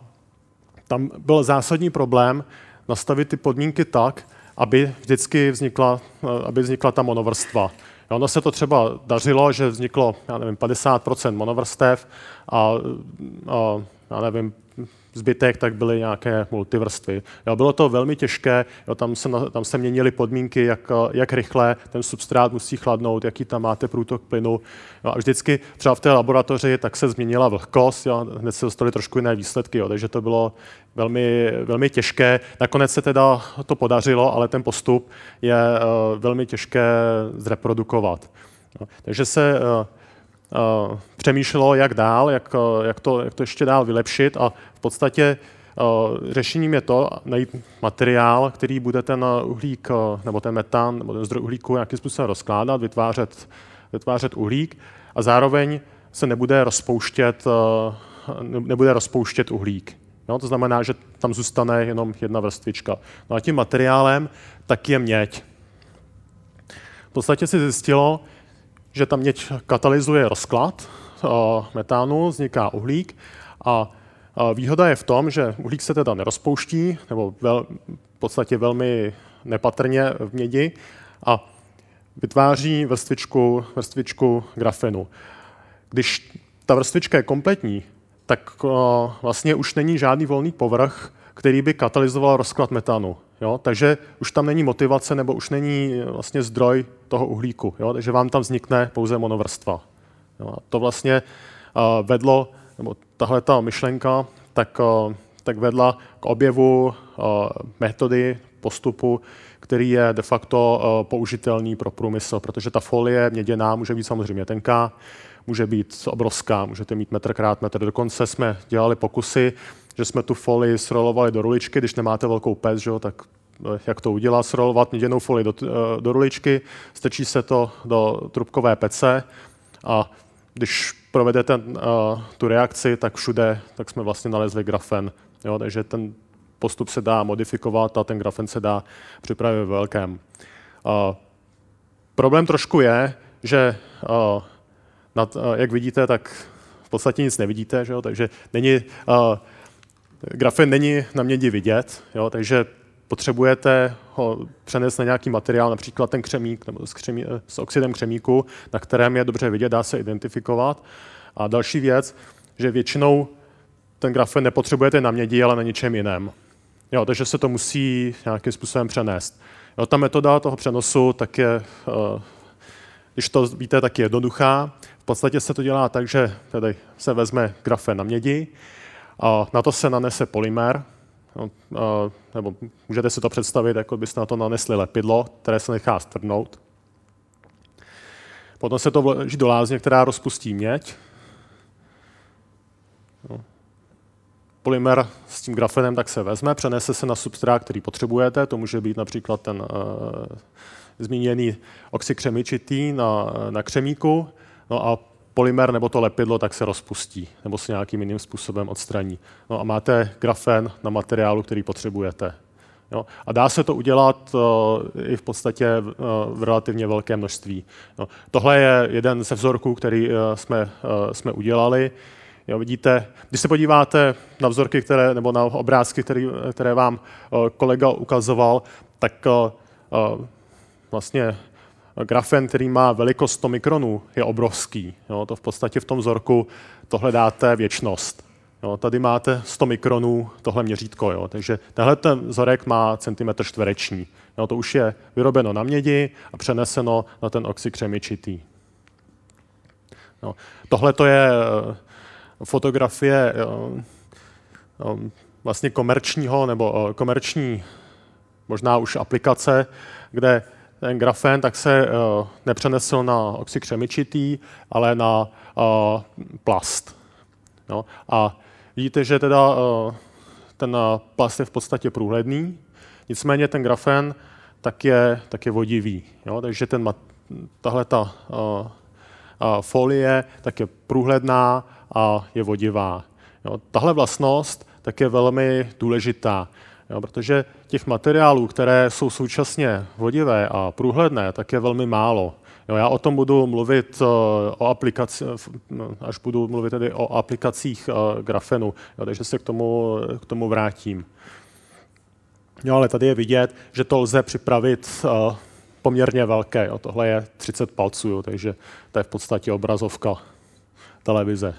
tam byl zásadní problém nastavit ty podmínky tak, aby vždycky vznikla, aby vznikla ta monovrstva. Ono se to třeba dařilo, že vzniklo, já nevím, 50% monovrstev a, a já nevím, zbytek tak byly nějaké multivrstvy. Jo, bylo to velmi těžké, jo, tam, se, tam se měnily podmínky, jak, jak rychle ten substrát musí chladnout, jaký tam máte průtok plynu. Jo, a vždycky třeba v té laboratoři tak se změnila vlhkost, jo, hned se dostaly trošku jiné výsledky, jo, takže to bylo velmi, velmi těžké. Nakonec se teda to podařilo, ale ten postup je uh, velmi těžké zreprodukovat. Jo, takže se uh, přemýšlelo, jak dál, jak, uh, jak, to, jak to ještě dál vylepšit a v podstatě uh, řešením je to najít materiál, který bude ten uhlík nebo ten metan nebo ten zdroj uhlíku nějakým způsobem rozkládat, vytvářet, vytvářet uhlík a zároveň se nebude rozpouštět, nebude rozpouštět uhlík. Jo, to znamená, že tam zůstane jenom jedna vrstvička. No a tím materiálem tak je měď. V podstatě se zjistilo, že ta měď katalyzuje rozklad metánu, vzniká uhlík a výhoda je v tom, že uhlík se teda nerozpouští, nebo vel, v podstatě velmi nepatrně v mědi a vytváří vrstvičku, vrstvičku grafenu. Když ta vrstvička je kompletní, tak vlastně už není žádný volný povrch, který by katalyzoval rozklad metanu. Jo? Takže už tam není motivace nebo už není eh, vlastně zdroj toho uhlíku. Jo? Takže vám tam vznikne pouze monovrstva. Jo? A to vlastně uh, vedlo, nebo tahle ta myšlenka, tak, uh, tak vedla k objevu uh, metody, postupu, který je de facto uh, použitelný pro průmysl, protože ta folie měděná může být samozřejmě tenká, může být obrovská, můžete mít metr krát metr. Dokonce jsme dělali pokusy, že jsme tu folii srolovali do ruličky, když nemáte velkou pec, že, tak eh, jak to udělat, srolovat měděnou folii do, eh, do ruličky, stečí se to do trubkové pece a když provedete uh, tu reakci, tak všude tak jsme vlastně nalezli grafen. Jo, takže ten postup se dá modifikovat a ten grafen se dá připravit ve velkém. Uh, problém trošku je, že uh, nad, uh, jak vidíte, tak v podstatě nic nevidíte, že jo? takže není, uh, grafen není na mědi vidět, jo? takže potřebujete ho přenést na nějaký materiál, například ten křemík nebo s, křemí, s oxidem křemíku, na kterém je dobře vidět, dá se identifikovat. A další věc, že většinou ten grafen nepotřebujete na mědi, ale na něčem jiném. Jo, takže se to musí nějakým způsobem přenést. Jo, ta metoda toho přenosu tak je, uh, když to víte, tak je jednoduchá. V podstatě se to dělá tak, že tady se vezme grafen na mědi, na to se nanese polymer, no, nebo můžete si to představit, jako byste na to nanesli lepidlo, které se nechá stvrdnout. Potom se to vloží do lázně, která rozpustí měď. No. Polymer s tím grafenem tak se vezme, přenese se na substrát, který potřebujete. To může být například ten uh, zmíněný oxykřemičitý na, na křemíku. No a polymer nebo to lepidlo tak se rozpustí nebo se nějakým jiným způsobem odstraní. No a máte grafen na materiálu, který potřebujete. Jo? A dá se to udělat uh, i v podstatě uh, v relativně velké množství. Jo? Tohle je jeden ze vzorků, který uh, jsme, uh, jsme udělali. Jo, vidíte, když se podíváte na vzorky, které, nebo na obrázky, který, které vám uh, kolega ukazoval, tak uh, vlastně grafen, který má velikost 100 mikronů, je obrovský. Jo, to v podstatě v tom vzorku tohle dáte věčnost. Jo, tady máte 100 mikronů tohle měřítko, jo, takže tenhle ten vzorek má centimetr čtvereční. Jo, to už je vyrobeno na mědi a přeneseno na ten oxykřemičitý. Tohle to je eh, fotografie eh, eh, vlastně komerčního nebo komerční možná už aplikace, kde ten grafen tak se uh, nepřenesl na oxykřemičitý, ale na uh, plast. No, a vidíte, že teda uh, ten plast je v podstatě průhledný, nicméně ten grafen tak je, tak je vodivý. Jo? Takže ten, tahle ta folie tak je průhledná a je vodivá. Jo? Tahle vlastnost tak je velmi důležitá. Jo, protože těch materiálů, které jsou současně vodivé a průhledné, tak je velmi málo. Jo, já o tom budu mluvit uh, o aplikaci, no, až budu mluvit tedy o aplikacích uh, grafenu, jo, takže se k tomu, k tomu vrátím. Jo, ale tady je vidět, že to lze připravit poměrně velké. Jo. Tohle je 30 palců, jo, takže to je v podstatě obrazovka televize.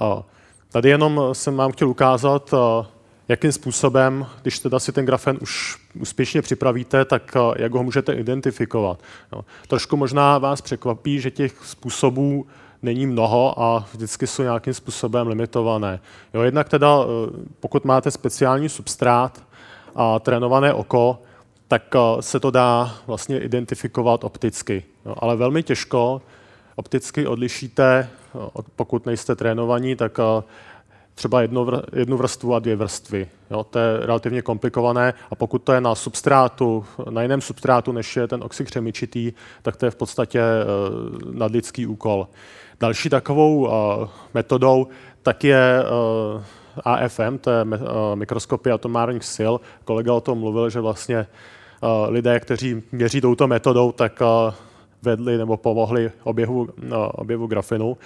Jo. Tady jenom jsem vám chtěl ukázat, jakým způsobem, když teda si ten grafen už úspěšně připravíte, tak jak ho můžete identifikovat. No, trošku možná vás překvapí, že těch způsobů není mnoho a vždycky jsou nějakým způsobem limitované. Jo, jednak teda, pokud máte speciální substrát a trénované oko, tak se to dá vlastně identifikovat opticky. Jo, ale velmi těžko opticky odlišíte, pokud nejste trénovaní, tak třeba jedno, jednu vrstvu a dvě vrstvy. Jo, to je relativně komplikované a pokud to je na substrátu, na jiném substrátu, než je ten oxy křemičitý, tak to je v podstatě uh, nadlidský úkol. Další takovou uh, metodou tak je uh, AFM, to je mikroskopie atomárních sil. Kolega o tom mluvil, že vlastně lidé, kteří měří touto metodou, tak vedli nebo pomohli no, objevu grafenu.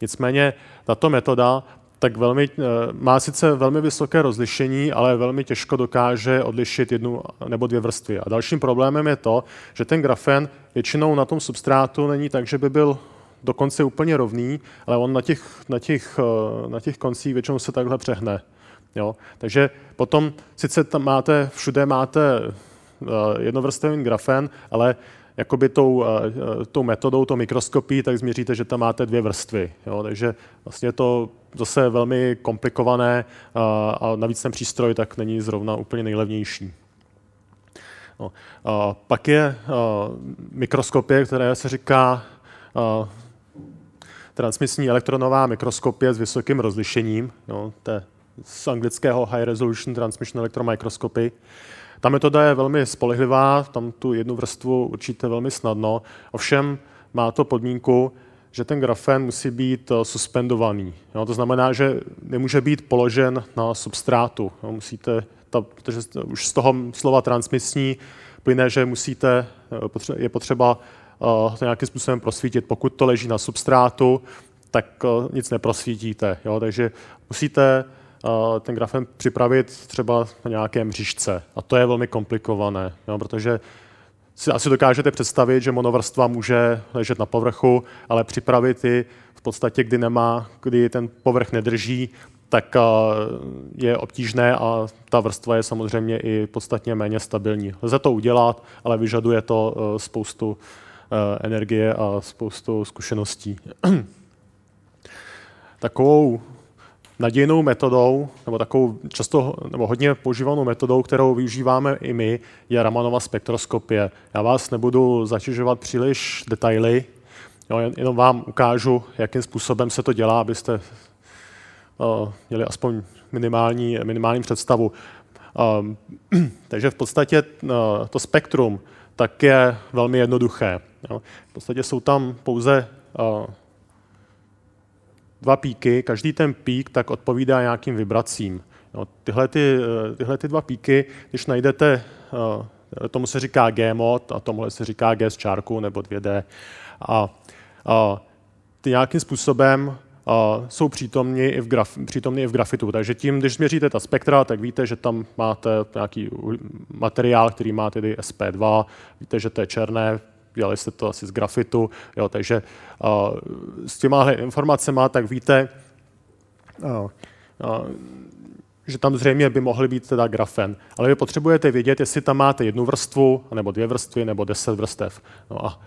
Nicméně tato metoda tak velmi, eh, má sice velmi vysoké rozlišení, ale velmi těžko dokáže odlišit jednu nebo dvě vrstvy. A dalším problémem je to, že ten grafen většinou na tom substrátu není tak, že by byl dokonce úplně rovný, ale on na těch, na těch, eh, na těch koncích většinou se takhle přehne. Jo? Takže potom sice tam máte, všude máte eh, jednovrstvový grafen, ale jakoby tou, eh, tou metodou, tou mikroskopí, tak změříte, že tam máte dvě vrstvy. Jo? Takže vlastně to zase velmi komplikované a, a navíc ten přístroj tak není zrovna úplně nejlevnější. No. A pak je mikroskopie, které se říká transmisní elektronová mikroskopie s vysokým rozlišením. No, to je z anglického High Resolution Transmission Electromicroscopy. Ta metoda je velmi spolehlivá, tam tu jednu vrstvu určíte velmi snadno, ovšem má to podmínku, že ten grafen musí být eh, suspendovaný. Jo, to znamená, že nemůže být položen na substrátu. Jo, musíte, ta, protože už z toho slova transmisní plyne, že musíte, eh, je potřeba uh, to nějakým způsobem prosvítit. Pokud to leží na substrátu, tak nic neprosvítíte. Jo, takže musíte ten grafen připravit třeba na nějaké mřížce. A to je velmi komplikované, jo, protože si asi dokážete představit, že monovrstva může ležet na povrchu, ale připravit ji v podstatě, kdy nemá, kdy ten povrch nedrží, tak je obtížné a ta vrstva je samozřejmě i podstatně méně stabilní. Lze to udělat, ale vyžaduje to e, spoustu e, energie a spoustu zkušeností. Takovou nadějnou metodou, nebo takovou často, nebo hodně používanou metodou, kterou využíváme i my, je Ramanova spektroskopie. Já vás nebudu zatěžovat příliš detaily, jo, jenom vám ukážu, jakým způsobem se to dělá, abyste uh, měli aspoň minimální, minimální představu. Um, takže v podstatě uh, to spektrum tak je velmi jednoduché. Jo. V podstatě jsou tam pouze uh, dva píky, každý ten pík tak odpovídá nějakým vibracím. No, tyhle, ty, eh, tyhle ty dva píky, když najdete, uh, tomu se říká G-mod a tomuhle se říká G z čárku nebo 2D. A, a ty nějakým způsobem uh, jsou přítomní i, v graf, přítomní i v grafitu. Takže tím, když změříte ta spektra, tak víte, že tam máte nějaký materiál, který má tedy SP2, víte, že to je černé, dělali jste to asi z grafitu, jo, takže uh, s těma informacemi tak víte, uh, uh, že tam zřejmě by mohly být teda grafen. Ale vy potřebujete vědět, jestli tam máte jednu vrstvu, nebo dvě vrstvy, nebo deset vrstev. No a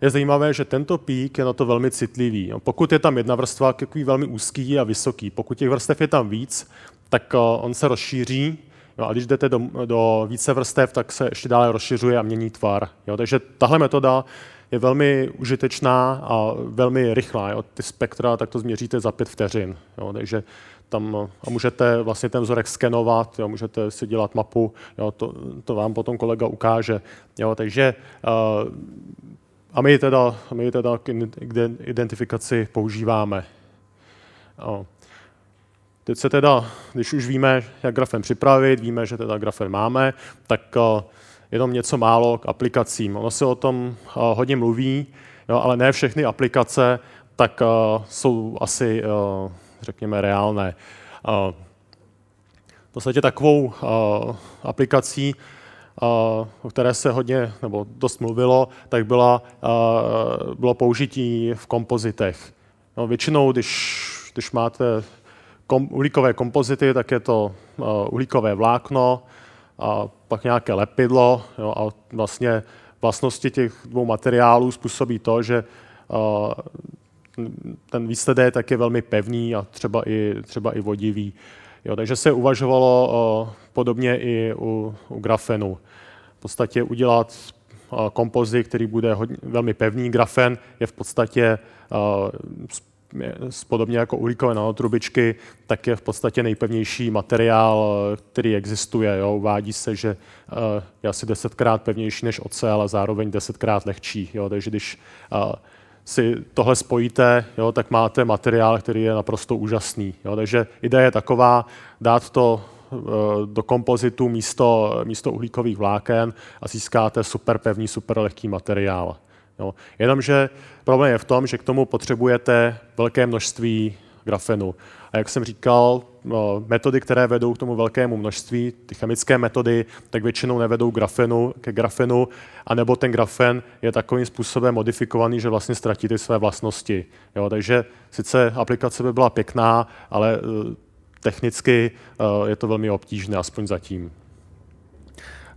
je zajímavé, že tento pík je na to velmi citlivý. Pokud je tam jedna vrstva, takový velmi úzký a vysoký. Pokud těch vrstev je tam víc, tak on se rozšíří No a když jdete do, do více vrstev, tak se ještě dále rozšiřuje a mění tvar. Jo? Takže tahle metoda je velmi užitečná a velmi rychlá. Jo? Ty spektra tak to změříte za pět vteřin. Jo? Takže tam a můžete vlastně ten vzorek skenovat, jo? můžete si dělat mapu, jo? To, to vám potom kolega ukáže. Jo? Takže uh, a my teda, my teda k identifikaci používáme. Jo. Teď se teda, když už víme, jak grafen připravit, víme, že teda grafen máme, tak uh, jenom něco málo k aplikacím. Ono se o tom uh, hodně mluví, jo, ale ne všechny aplikace tak uh, jsou asi, řekněme, reálné. V podstatě takovou aplikací, o které se hodně nebo dost mluvilo, tak byla, bylo použití v kompozitech. No, většinou, když, když máte kom, uhlíkové kompozity, tak je to uhlíkové vlákno, a pak nějaké lepidlo jo, a vlastně vlastnosti těch dvou materiálů způsobí to, že ten výsledek je velmi pevný a třeba i, třeba i vodivý. Jo, takže se uvažovalo o, podobně i u, u grafenu. V podstatě udělat o, kompozit, který bude hodně, velmi pevný. Grafen je v podstatě o, podobně jako uhlíkové nanotrubičky, tak je v podstatě nejpevnější materiál, který existuje. Jo. Uvádí se, že je asi desetkrát pevnější než ocel a zároveň desetkrát lehčí. Jo. Takže když si tohle spojíte, jo, tak máte materiál, který je naprosto úžasný. Jo. Takže idea je taková, dát to eh, do kompozitu místo, místo uhlíkových vláken a získáte super pevný, super lehký materiál. Jo. Jenomže problém je v tom, že k tomu potřebujete velké množství grafenu. A jak jsem říkal, no, metody, které vedou k tomu velkému množství, ty chemické metody, tak většinou nevedou grafenu, ke grafenu, anebo ten grafen je takovým způsobem modifikovaný, že vlastně ztratí ty své vlastnosti. Jo, takže sice aplikace by byla pěkná, ale uh, technicky uh, je to velmi obtížné, aspoň zatím.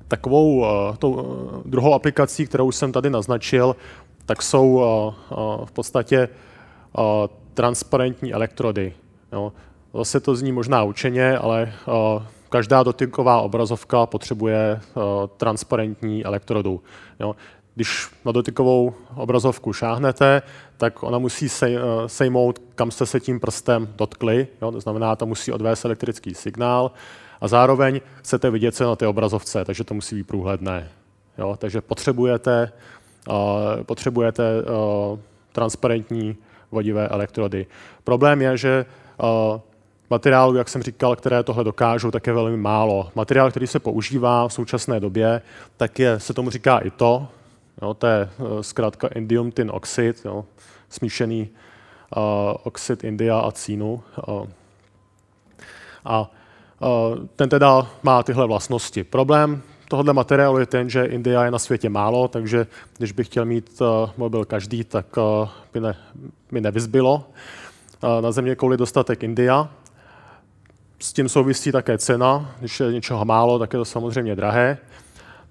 Takovou uh, tou, uh, druhou aplikací, kterou jsem tady naznačil, tak jsou uh, v podstatě transparentní elektrody. Zase to zní možná učeně, ale každá dotyková obrazovka potřebuje transparentní elektrodu. Když na dotykovou obrazovku šáhnete, tak ona musí sej, sejmout, kam jste se tím prstem dotkli. To znamená, to musí odvést elektrický signál a zároveň chcete vidět, co je na té obrazovce, takže to musí být průhledné. Jo. Takže potřebujete, uh, potřebujete uh, transparentní vodivé elektrody. Problém je, že uh, materiálů, jak jsem říkal, které tohle dokážou, tak je velmi málo. Materiál, který se používá v současné době, tak je, se tomu říká i to, jo, to je uh, zkrátka indium tin oxid, jo, smíšený uh, oxid india a cínu. Uh, a ten teda má tyhle vlastnosti. Problém tohohle materiálu je ten, že India je na světě málo, takže když bych chtěl mít uh, mobil každý, tak uh, by, ne, by nevyzbylo. Na země kouli dostatek India. S tím souvisí také cena. Když je něčeho málo, tak je to samozřejmě drahé.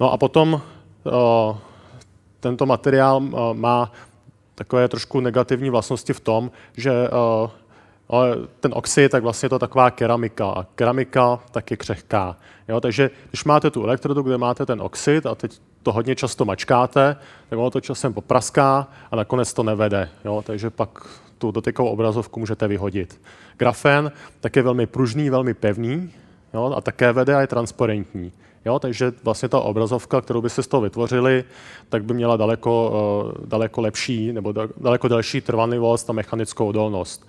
No a potom tento materiál má takové trošku negativní vlastnosti v tom, že ale ten oxid, tak vlastně je to taková keramika. A keramika tak je křehká. Jo, takže když máte tu elektrodu, kde máte ten oxid a teď to hodně často mačkáte, tak ono to časem popraská a nakonec to nevede. Jo, takže pak tu dotykovou obrazovku můžete vyhodit. Grafen tak je velmi pružný, velmi pevný jo, a také vede a je transparentní. Jo, takže vlastně ta obrazovka, kterou by se z toho vytvořili, tak by měla daleko, uh, daleko lepší nebo daleko delší trvanlivost a mechanickou odolnost.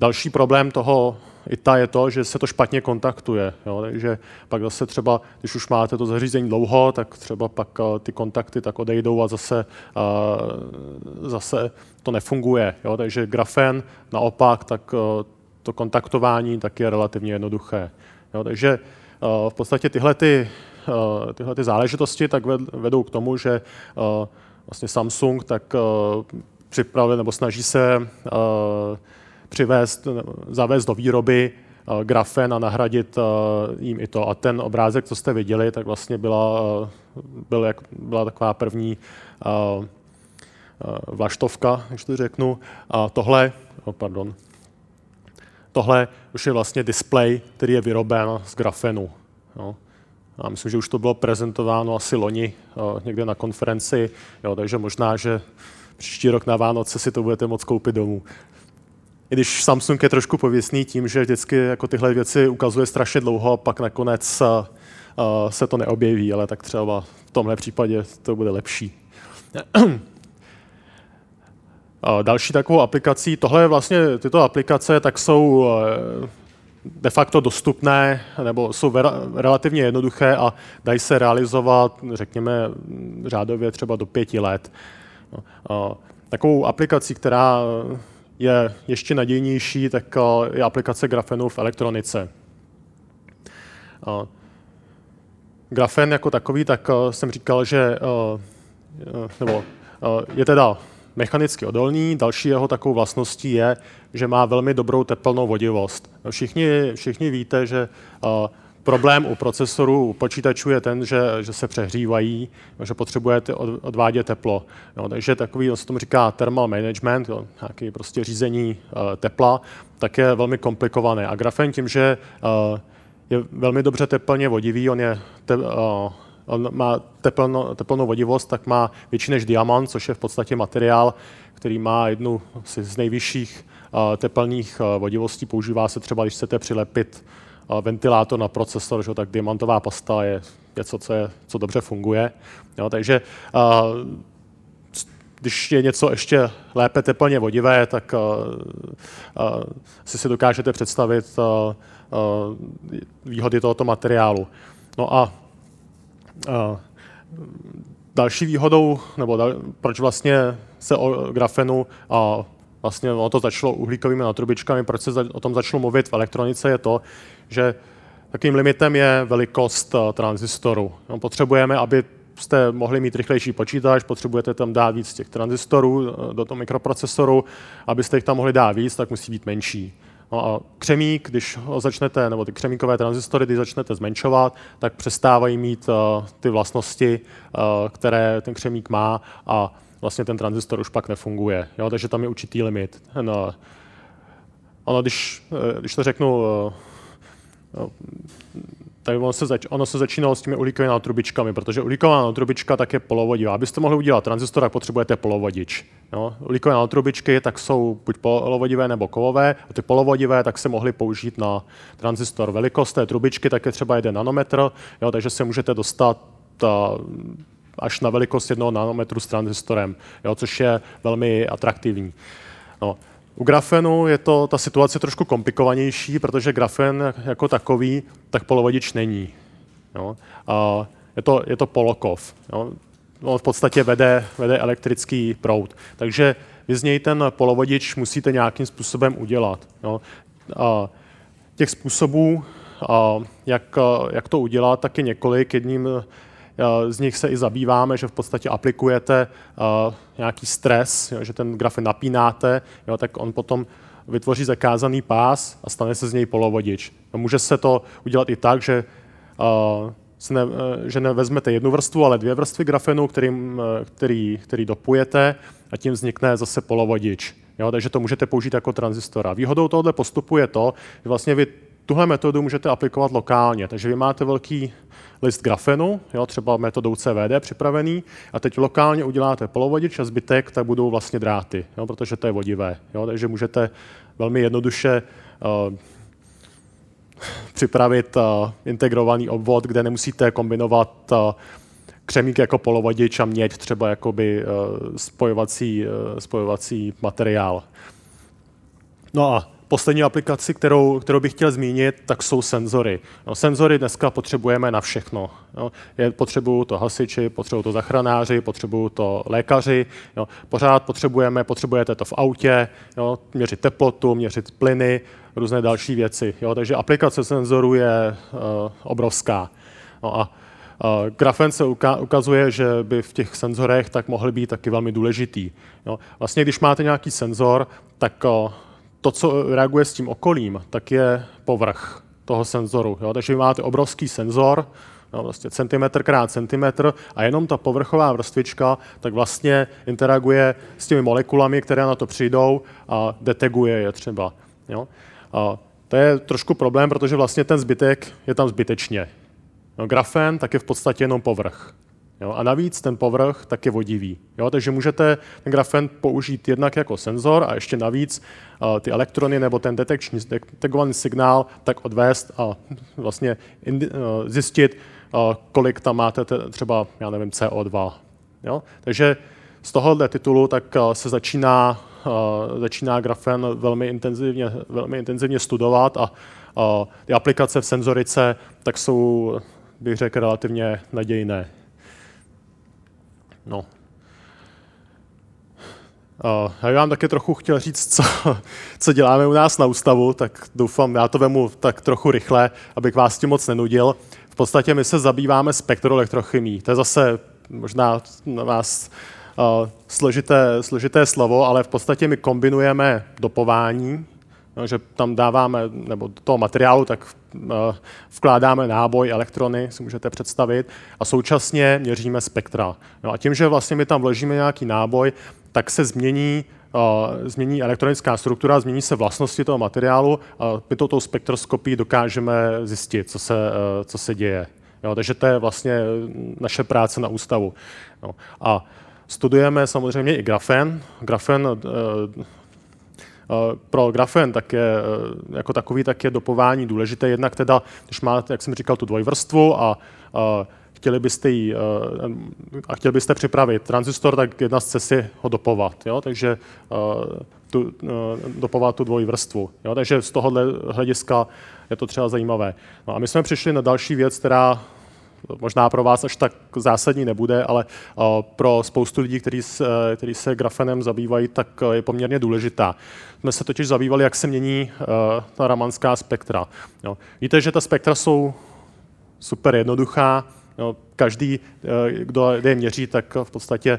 Další problém toho ITA je to, že se to špatně kontaktuje. Jo? Takže pak zase třeba, když už máte to zařízení dlouho, tak třeba pak uh, ty kontakty tak odejdou a zase, uh, zase to nefunguje. Jo? Takže grafen naopak, tak uh, to kontaktování tak je relativně jednoduché. Jo? Takže v podstatě tyhle, ty, tyhle ty záležitosti tak vedou k tomu, že vlastně Samsung tak připravuje nebo snaží se přivést, zavést do výroby uh, grafen a nahradit uh, jim i to. A ten obrázek, co jste viděli, tak vlastně byla, uh, byl jak, byla taková první vlaštovka, když to řeknu. A tohle, oh, pardon, tohle už je vlastně display, který je vyroben z grafenu. Jo. A myslím, že už to bylo prezentováno asi loni někde na konferenci, jo, takže možná, že příští rok na Vánoce si to budete moct koupit domů. I když Samsung je trošku pověstný tím, že vždycky jako tyhle věci ukazuje strašně dlouho a pak nakonec uh, se to neobjeví, ale tak třeba v tomhle případě to bude lepší. Další takovou aplikací, tohle je vlastně, tyto aplikace tak jsou de facto dostupné, nebo jsou relativně jednoduché a dají se realizovat, řekněme, řádově třeba do pěti let. No, takovou aplikací, která je ještě nadějnější, tak eh, je aplikace grafenu v elektronice. Eh, grafen jako takový, tak eh, jsem říkal, že nebo je teda mechanicky odolný. Další jeho takovou vlastností je, že má velmi dobrou teplnou vodivost. Všichni, všichni víte, že problém u procesorů, u počítačů je ten, že, že se přehřívají, že potřebujete od, odvádět teplo. No, takže takový, se tomu říká thermal management, jo, nějaký prostě řízení uh, tepla, tak je velmi komplikované. A grafen tím, že uh, je velmi dobře teplně vodivý, on je te, uh, on má teplno, teplnou vodivost, tak má větší než diamant, což je v podstatě materiál, který má jednu z nejvyšších uh, teplných uh, vodivostí. Používá se třeba, když chcete přilepit ventilátor na procesor, že, tak diamantová pasta je něco, co, je, co dobře funguje. Jo, takže uh, když je něco ještě lépe teplně vodivé, tak uh, uh, si si dokážete představit uh, uh, výhody tohoto materiálu. No a Další výhodou, nebo dal, proč vlastně se o grafenu a vlastně ono to začalo uhlíkovými natrubičkami, proč se o tom začalo mluvit v elektronice, je to, že takým limitem je velikost transistoru. No, potřebujeme, aby jste mohli mít rychlejší počítač, potřebujete tam dát víc těch tranzistorů do toho mikroprocesoru, abyste jich tam mohli dát víc, tak musí být menší. No a křemík, když ho začnete, nebo ty křemíkové transistory, když začnete zmenšovat, tak přestávají mít uh, ty vlastnosti, uh, které ten křemík má a vlastně ten tranzistor už pak nefunguje. Jo? Takže tam je určitý limit. No, ono, když, eh, když to řeknu tak ono se, zač- ono se začínalo s těmi uhlíkovými trubičkami, protože uhlíková trubička tak je polovodivá. Abyste mohli udělat tranzistor, tak potřebujete polovodič. Jo? Uhlíkové trubičky tak jsou buď polovodivé nebo kovové, a ty polovodivé tak se mohly použít na tranzistor. Velikost té trubičky tak je třeba 1 nanometr, jo? takže se můžete dostat ta, až na velikost jednoho nanometru s tranzistorem, jo? což je velmi atraktivní. No. U grafenu je to ta situace trošku komplikovanější, protože grafen jako takový tak polovodič není. Jo? A je, to, je to polokov. Jo? On v podstatě vede, vede elektrický proud. Takže vy z něj ten polovodič musíte nějakým způsobem udělat. Jo? A těch způsobů, a jak, jak to udělat, tak je několik. Jedním z nich se i zabýváme, že v podstatě aplikujete eh, nějaký stres, že ten grafen napínáte, tak on potom vytvoří zakázaný pás a stane se z něj polovodič. No, může se to udělat i tak, že, se ne, že nevezmete jednu vrstvu, ale dvě vrstvy grafenu, kterým, který, který dopujete a tím vznikne zase polovodič. Jo, takže to můžete použít jako tranzistora. Výhodou tohoto postupu je to, že vlastně vy tuhle metodu můžete aplikovat lokálně. Takže vy máte velký list grafenu, jo, třeba metodou CVD připravený, a teď lokálně uděláte polovodič a zbytek, tak budou vlastně dráty, jo, protože to je vodivé. Jo, takže můžete velmi jednoduše uh, připravit uh, integrovaný obvod, kde nemusíte kombinovat uh, křemík jako polovodič a měď třeba jakoby uh, spojovací, uh, spojovací materiál. No a poslední aplikaci, kterou, kterou bych chtěl zmínit, tak jsou senzory. No, senzory dneska potřebujeme na všechno. No, je, potřebují to hasiči, potřebují to zachranáři, potřebují to lékaři. No, pořád potřebujeme, potřebujete to v autě, no, měřit teplotu, měřit plyny, různé další věci. Jo, takže aplikace senzorů je uh, obrovská. No a Uh, grafen se ukazuje, že by v těch senzorech tak mohl být taky velmi důležitý. Jo. Vlastně, když máte nějaký senzor, tak uh, to, co reaguje s tím okolím, tak je povrch toho senzoru. Jo? Takže vy máte obrovský senzor, no, vlastně centimetr krát centimetr a jenom ta povrchová vrstvička tak vlastně interaguje s těmi molekulami, které na to přijdou a deteguje je třeba. Jo? A to je trošku problém, protože vlastně ten zbytek je tam zbytečně. No, grafen tak je v podstatě jenom povrch. Jo? A navíc ten povrch tak je vodivý. Jo? Takže můžete ten grafen použít jednak jako senzor a ještě navíc uh, ty elektrony nebo ten detekční, detekovaný signál tak odvést a vlastně indi, uh, zjistit, uh, kolik tam máte te, třeba, já nevím, CO2. Jo? Takže z tohohle titulu tak uh, se začíná, uh, začíná grafen velmi intenzivně, velmi intenzivně studovat a uh, ty aplikace v senzorice tak jsou, bych řekl, relativně nadějné. No. Uh, já bych vám také trochu chtěl říct, co, co děláme u nás na ústavu, tak doufám, já to vemu tak trochu rychle, abych vás tím moc nenudil. V podstatě my se zabýváme spektroelektrochymí. To je zase možná na vás složité, složité slovo, ale v podstatě my kombinujeme dopování, no, že tam dáváme, nebo do toho materiálu, tak vkládáme náboj, elektrony, si můžete představit, a současně měříme spektra. No a tím, že vlastně my tam vložíme nějaký náboj, tak se změní změní elektronická struktura, změní se vlastnosti toho materiálu a my touto spektroskopií dokážeme zjistit, co se, co se děje. Jo, takže to je vlastně naše práce na ústavu. No. A studujeme samozřejmě i grafen. Grafen eh, eh, pro grafen tak je, eh, jako takový tak je dopování důležité. Jednak teda, když máte, jak jsem říkal, tu dvojvrstvu a, a chtěli byste jí, a chtěli byste připravit tranzistor, tak jedna z cest je ho dopovat. Jo? Takže tu, dopovat tu dvojí vrstvu. Jo? Takže z tohohle hlediska je to třeba zajímavé. No a my jsme přišli na další věc, která možná pro vás až tak zásadní nebude, ale pro spoustu lidí, kteří se, který se grafenem zabývají, tak je poměrně důležitá. Jsme se totiž zabývali, jak se mění ta ramanská spektra. Jo. Víte, že ta spektra jsou super jednoduchá. Jo. Každý, kdo je měří, tak v podstatě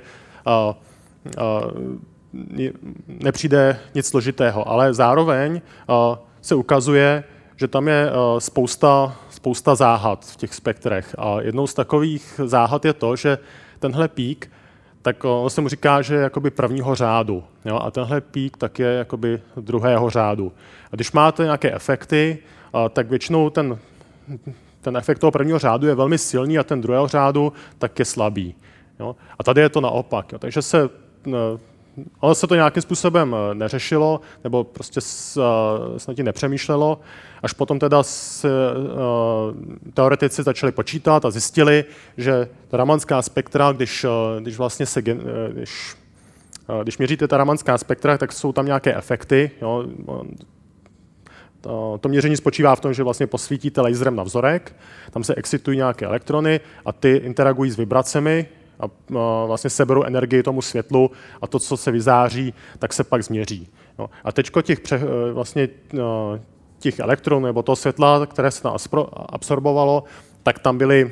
nepřijde nic složitého, ale zároveň se ukazuje, že tam je spousta spousta záhad v těch spektrech. A jednou z takových záhad je to, že tenhle pík, tak on se mu říká, že je jakoby prvního řádu. Jo? A tenhle pík tak je jakoby druhého řádu. A když máte nějaké efekty, tak většinou ten, ten efekt toho prvního řádu je velmi silný a ten druhého řádu tak je slabý. Jo? A tady je to naopak. Jo? Takže se ale se to nějakým způsobem eh, neřešilo, nebo prostě eh, snad nepřemýšlelo, až potom teda se, eh, teoretici začali počítat a zjistili, že ta ramanská spektra, když, když vlastně se, když, když měříte ta ramanská spektra, tak jsou tam nějaké efekty. Jo. To, to měření spočívá v tom, že vlastně posvítíte laserem na vzorek, tam se excitují nějaké elektrony a ty interagují s vibracemi a vlastně seberou energii tomu světlu a to, co se vyzáří, tak se pak změří. No. A teď těch, pře, e, vlastně, e, těch elektronů nebo toho světla, které se tam absorbovalo, tak tam byly,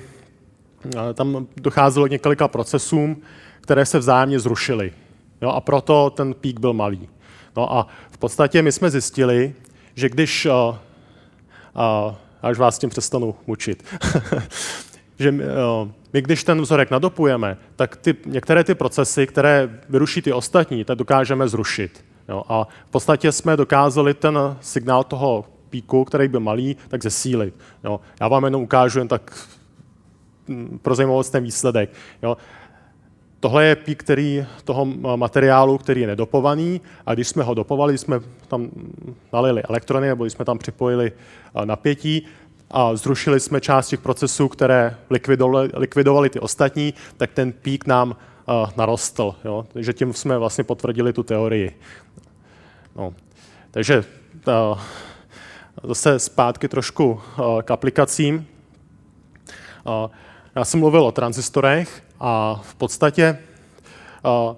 e, tam docházelo k několika procesům, které se vzájemně zrušily. Jo, a proto ten pík byl malý. No a v podstatě my jsme zjistili, že když, a, a, až vás tím přestanu mučit, že my když ten vzorek nadopujeme, tak ty, některé ty procesy, které vyruší ty ostatní, tak dokážeme zrušit. Jo? A v podstatě jsme dokázali ten signál toho píku, který byl malý, tak zesílit. Jo? Já vám jenom ukážu jen tak mm, pro zajímavost ten výsledek. Jo? Tohle je pík který, toho materiálu, který je nedopovaný a když jsme ho dopovali, jsme tam nalili elektrony nebo jsme tam připojili napětí, a zrušili jsme část těch procesů, které likvidovali, ty ostatní, tak ten pík nám uh, narostl. Jo? Takže tím jsme vlastně potvrdili tu teorii. No. Takže uh, zase zpátky trošku uh, k aplikacím. Uh, já jsem mluvil o tranzistorech a v podstatě uh,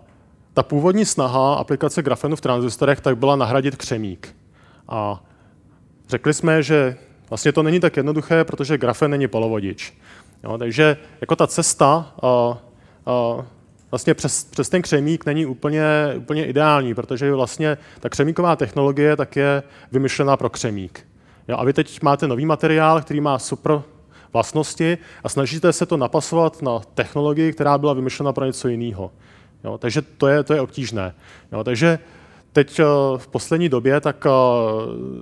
ta původní snaha aplikace grafenu v tranzistorech tak byla nahradit křemík. A řekli jsme, že Vlastně to není tak jednoduché, protože grafen není polovodič. Jo, takže jako ta cesta a, a vlastně přes, přes ten křemík není úplně, úplně ideální, protože vlastně ta křemíková technologie tak je vymyšlená pro křemík. Jo, a vy teď máte nový materiál, který má super vlastnosti a snažíte se to napasovat na technologii, která byla vymyšlena pro něco jiného. Jo, takže to je, to je obtížné. Jo, takže teď eh, v poslední době tak eh,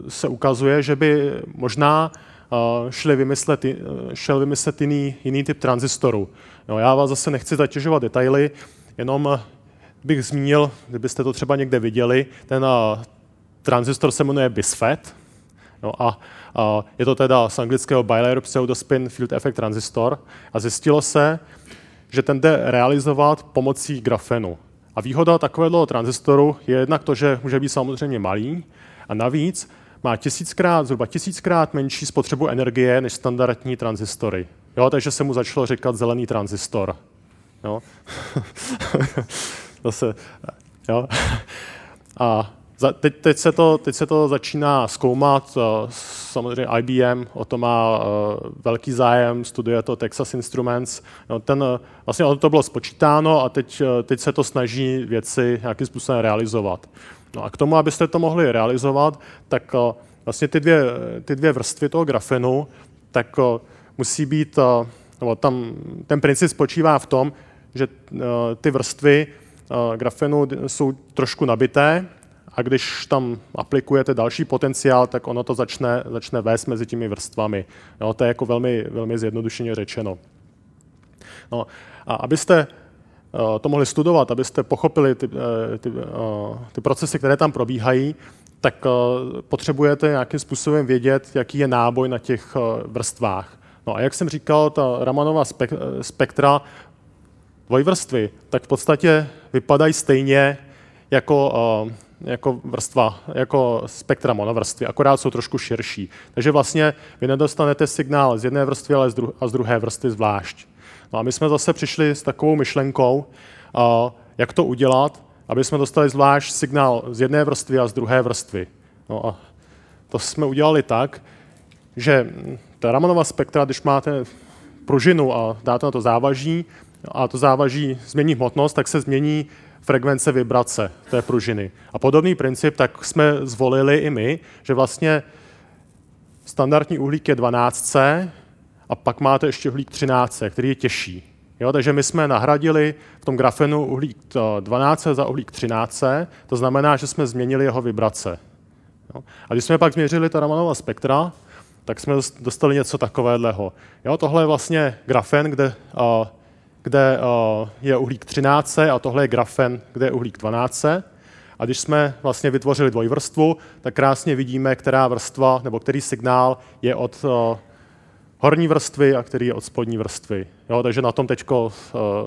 se ukazuje, že by možná eh, šli vymyslet, šel vymyslet jiný, jiný typ tranzistorů. No, já vás zase nechci zatěžovat detaily, jenom bych zmínil, kdybyste to třeba někde viděli, ten tranzistor se jmenuje BISFET, no a, a je to teda z anglického Bilayer Pseudospin Field Effect Transistor a zjistilo se, že ten jde realizovat pomocí grafenu. A výhoda takového transistoru je jednak to, že může být samozřejmě malý a navíc má tisíckrát, zhruba tisíckrát menší spotřebu energie než standardní transistory. Jo, takže se mu začalo říkat zelený tranzistor. Jo. Zase, jo. A teď, teď, se to, teď se to začíná zkoumat uh, samozřejmě IBM, o to má velký zájem, studuje to Texas Instruments. No, ten, vlastně o to bylo spočítáno a teď, teď se to snaží věci nějakým způsobem realizovat. No a k tomu, abyste to mohli realizovat, tak vlastně ty dvě, ty dvě vrstvy toho grafenu, tak musí být, nebo tam ten princip spočívá v tom, že ty vrstvy grafenu jsou trošku nabité a když tam aplikujete další potenciál, tak ono to začne, začne vést mezi těmi vrstvami. No, to je jako velmi, velmi zjednodušeně řečeno. No, a abyste to mohli studovat, abyste pochopili ty, ty, ty procesy, které tam probíhají, tak potřebujete nějakým způsobem vědět, jaký je náboj na těch vrstvách. No a jak jsem říkal, ta Ramanova spektra dvojvrstvy, tak v podstatě vypadají stejně jako, jako vrstva, jako spektra monovrstvy, akorát jsou trošku širší. Takže vlastně vy nedostanete signál z jedné vrstvy, ale a z druhé vrstvy zvlášť. No a my jsme zase přišli s takovou myšlenkou, jak to udělat, aby jsme dostali zvlášť signál z jedné vrstvy a z druhé vrstvy. No a to jsme udělali tak, že ta Ramanova spektra, když máte pružinu a dáte na to závaží, a to závaží změní hmotnost, tak se změní frekvence vibrace té pružiny. A podobný princip tak jsme zvolili i my, že vlastně standardní uhlík je 12C a pak máte ještě uhlík 13C, který je těžší. Jo, takže my jsme nahradili v tom grafenu uhlík 12 za uhlík 13, to znamená, že jsme změnili jeho vibrace. Jo. A když jsme pak změřili ta Ramanova spektra, tak jsme dostali něco takového. Jo, tohle je vlastně grafen, kde uh, kde eh, je uhlík 13 a tohle je grafen, kde je uhlík 12. A když jsme vlastně vytvořili dvojvrstvu, tak krásně vidíme, která vrstva nebo který signál je od eh, horní vrstvy a který je od spodní vrstvy. Jo, takže na tom teďko,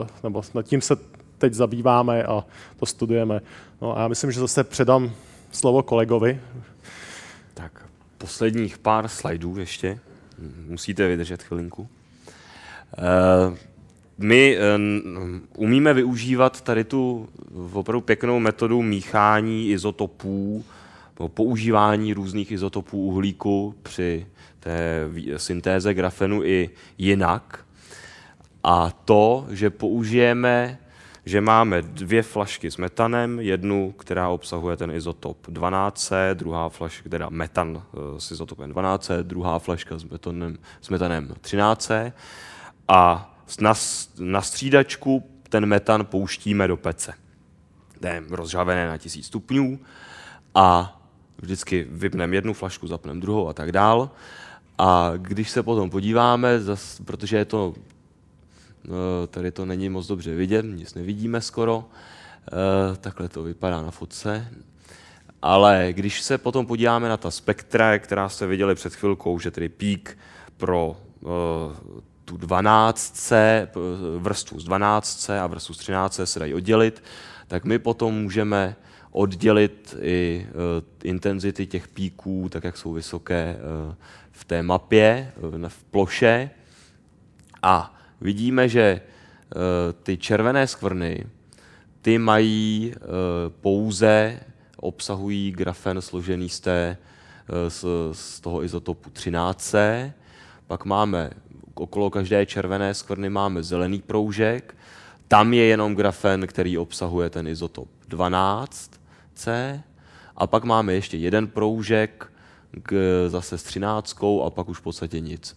eh, nebo nad tím se teď zabýváme a to studujeme. No a já myslím, že zase předám slovo kolegovi. Tak, posledních pár slajdů ještě. Musíte vydržet chvilinku my um, umíme využívat tady tu opravdu pěknou metodu míchání izotopů, používání různých izotopů uhlíku při té syntéze grafenu i jinak. A to, že použijeme, že máme dvě flašky s metanem, jednu, která obsahuje ten izotop 12C, druhá flaška, teda metan eh, s izotopem 12C, druhá flaška s, metanem, s metanem 13C. A na, na střídačku ten metan pouštíme do pece. Je rozžavené na 1000 stupňů a vždycky vypneme jednu flašku, zapneme druhou a tak dál. A když se potom podíváme, zas, protože je to, no, tady to není moc dobře vidět, nic nevidíme skoro, e, takhle to vypadá na fotce, ale když se potom podíváme na ta spektra, která jste viděli před chvilkou, že tedy pík pro e, tu 12, vrstvu z 12 a vrstvu z 13 se dají oddělit, tak my potom můžeme oddělit i uh, intenzity těch píků, tak jak jsou vysoké uh, v té mapě, uh, v ploše. A vidíme, že ty červené skvrny, ty mají pouze, obsahují grafen složený z, té, z, z toho izotopu 13C, pak máme okolo každé červené skvrny máme zelený proužek, tam je jenom grafen, který obsahuje ten izotop 12C a pak máme ještě jeden proužek k, zase s 13 a pak už v podstatě nic.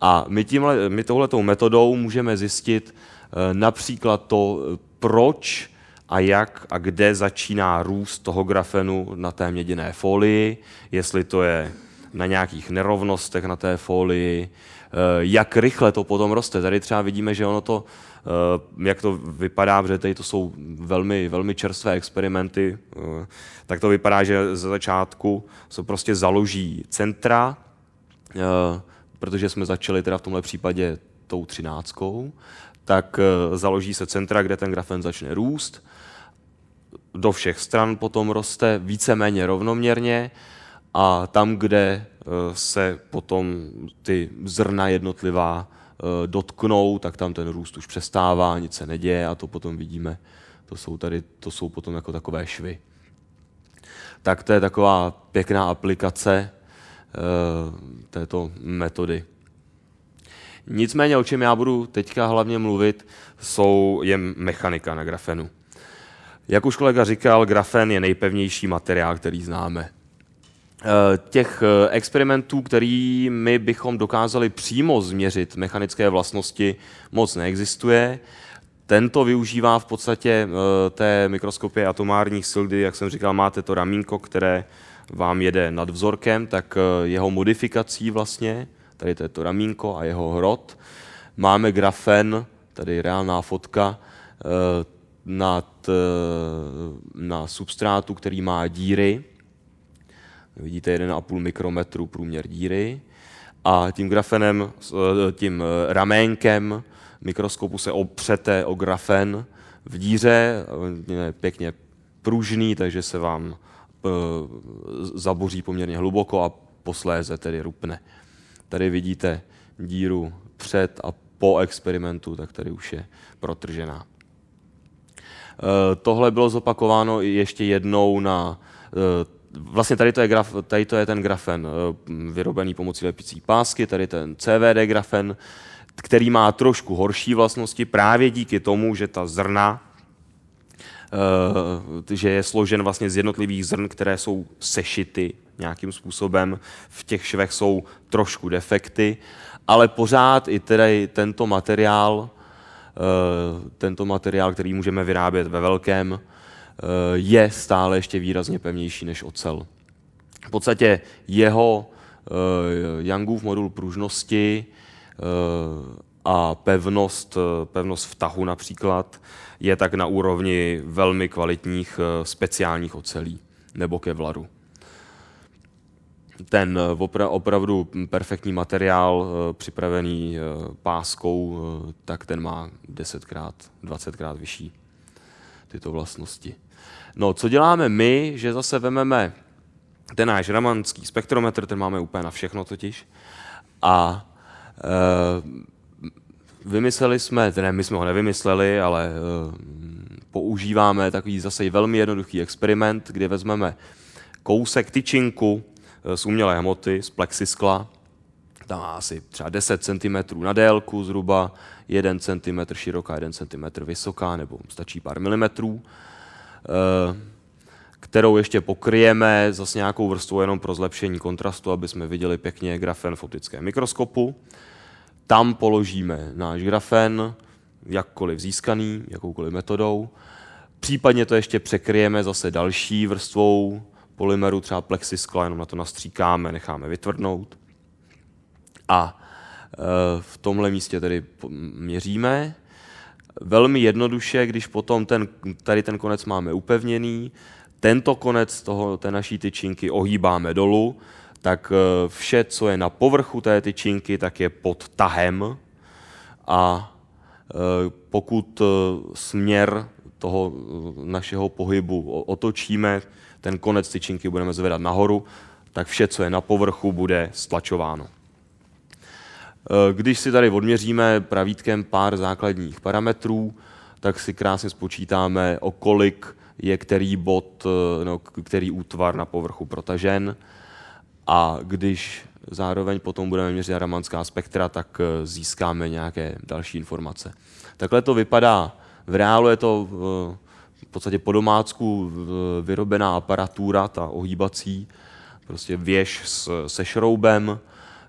A my, tímhle, my touhletou metodou můžeme zjistit e, například to, proč a jak a kde začíná růst toho grafenu na té měděné folii, jestli to je na nějakých nerovnostech na té folii, eh, jak rychle to potom roste. Tady třeba vidíme, že ono to, eh, jak to vypadá, protože tady to jsou velmi, velmi čerstvé experimenty, eh, tak to vypadá, že ze začátku se prostě založí centra, protože jsme začali teda v tomhle případě tou třináctkou, tak založí se centra, kde ten grafen začne růst, do všech stran potom roste víceméně rovnoměrně a tam, kde eh, se potom ty zrna jednotlivá eh, dotknou, tak tam ten růst už přestává, nic se neděje a to potom vidíme, to jsou tady, to jsou potom jako takové švy. Tak to je taková pěkná aplikace, této metody. Nicméně, o čem já budu teďka hlavně mluvit, jsou, je mechanika na grafenu. Jak už kolega říkal, grafen je nejpevnější materiál, který známe. Eh, těch eh, experimentů, který my bychom dokázali přímo změřit mechanické vlastnosti, moc neexistuje. Tento využívá v podstatě eh, té mikroskopie atomárních sil, kdy, jak jsem říkal, máte to ramínko, které vám jede nad vzorkem, tak jeho modifikací vlastně, tady to je to ramínko a jeho hrot, máme grafen, tady reálná fotka, nad, na substrátu, který má díry, Vidíte 1,5 mikrometru průměr díry a tím grafenem, eh, tím eh, raménkem mikroskopu se opřete o grafen v díře, je pěkně pružný, takže se vám eh, zaboří poměrně hluboko a posléze tedy rupne. Tady vidíte díru před a po experimentu, tak tady už je protržená. Tohle bylo zopakováno ještě jednou na vlastně tady to, je graf, tady to je ten grafen eh, vyrobený pomocí lepicí pásky, tady ten CVD grafen, který má trošku horší vlastnosti právě díky tomu, že ta zrna, eh, že je složen vlastně z jednotlivých zrn, které jsou sešity nějakým způsobem. V těch švech jsou trošku defekty, ale pořád i tedy tento materiál, eh, tento materiál, který můžeme vyrábět ve velkém, je stále ještě výrazně pevnější než ocel. V podstatě jeho eh, Youngův modul pružnosti eh, a pevnost, pevnost vtahu například je tak na úrovni velmi kvalitních speciálních ocelí nebo kevlaru. Ten opravdu perfektní materiál připravený páskou, tak ten má 10krát, 20krát vyšší tyto vlastnosti. No, co děláme my, že zase vememe ten náš ramanský spektrometr, ten máme úplně na všechno totiž, a e, vymysleli jsme, ne, my jsme ho nevymysleli, ale e, používáme takový zase velmi jednoduchý experiment, kdy vezmeme kousek tyčinku e, z umělé hmoty, z plexiskla, tam má asi třeba 10 cm na délku zhruba, 1 cm široká, 1 cm vysoká, nebo stačí pár milimetrů, eh, kterou ještě pokryjeme zase nějakou vrstvou jenom pro zlepšení kontrastu, aby jsme viděli pěkně grafen v optickém mikroskopu. Tam položíme náš grafen, jakkoliv získaný, jakoukoliv metodou. Případně to ještě překryjeme zase další vrstvou polymeru, třeba plexiskla, jenom na to nastříkáme, necháme vytvrdnout. A e, v tomhle místě tedy měříme. Velmi jednoduše, když potom ten, tady ten konec máme upevněný, tento konec toho, té naší tyčinky ohýbáme dolů, tak e, vše, co je na povrchu té tyčinky, tak je pod tahem a e, pokud směr toho našeho pohybu otočíme, ten konec tyčinky budeme zvedat nahoru, tak vše, co je na povrchu, bude stlačováno. Eh, když si tady odměříme pravítkem pár základních parametrů, tak si krásně spočítáme, o kolik je který bod, eh, no, který útvar na povrchu protažen. A když zároveň potom budeme měřit ramanská spektra, tak eh, získáme nějaké další informace. Takhle to vypadá. V reálu je to v podstatě po domácku vyrobená aparatura, ta ohýbací, prostě věž se šroubem,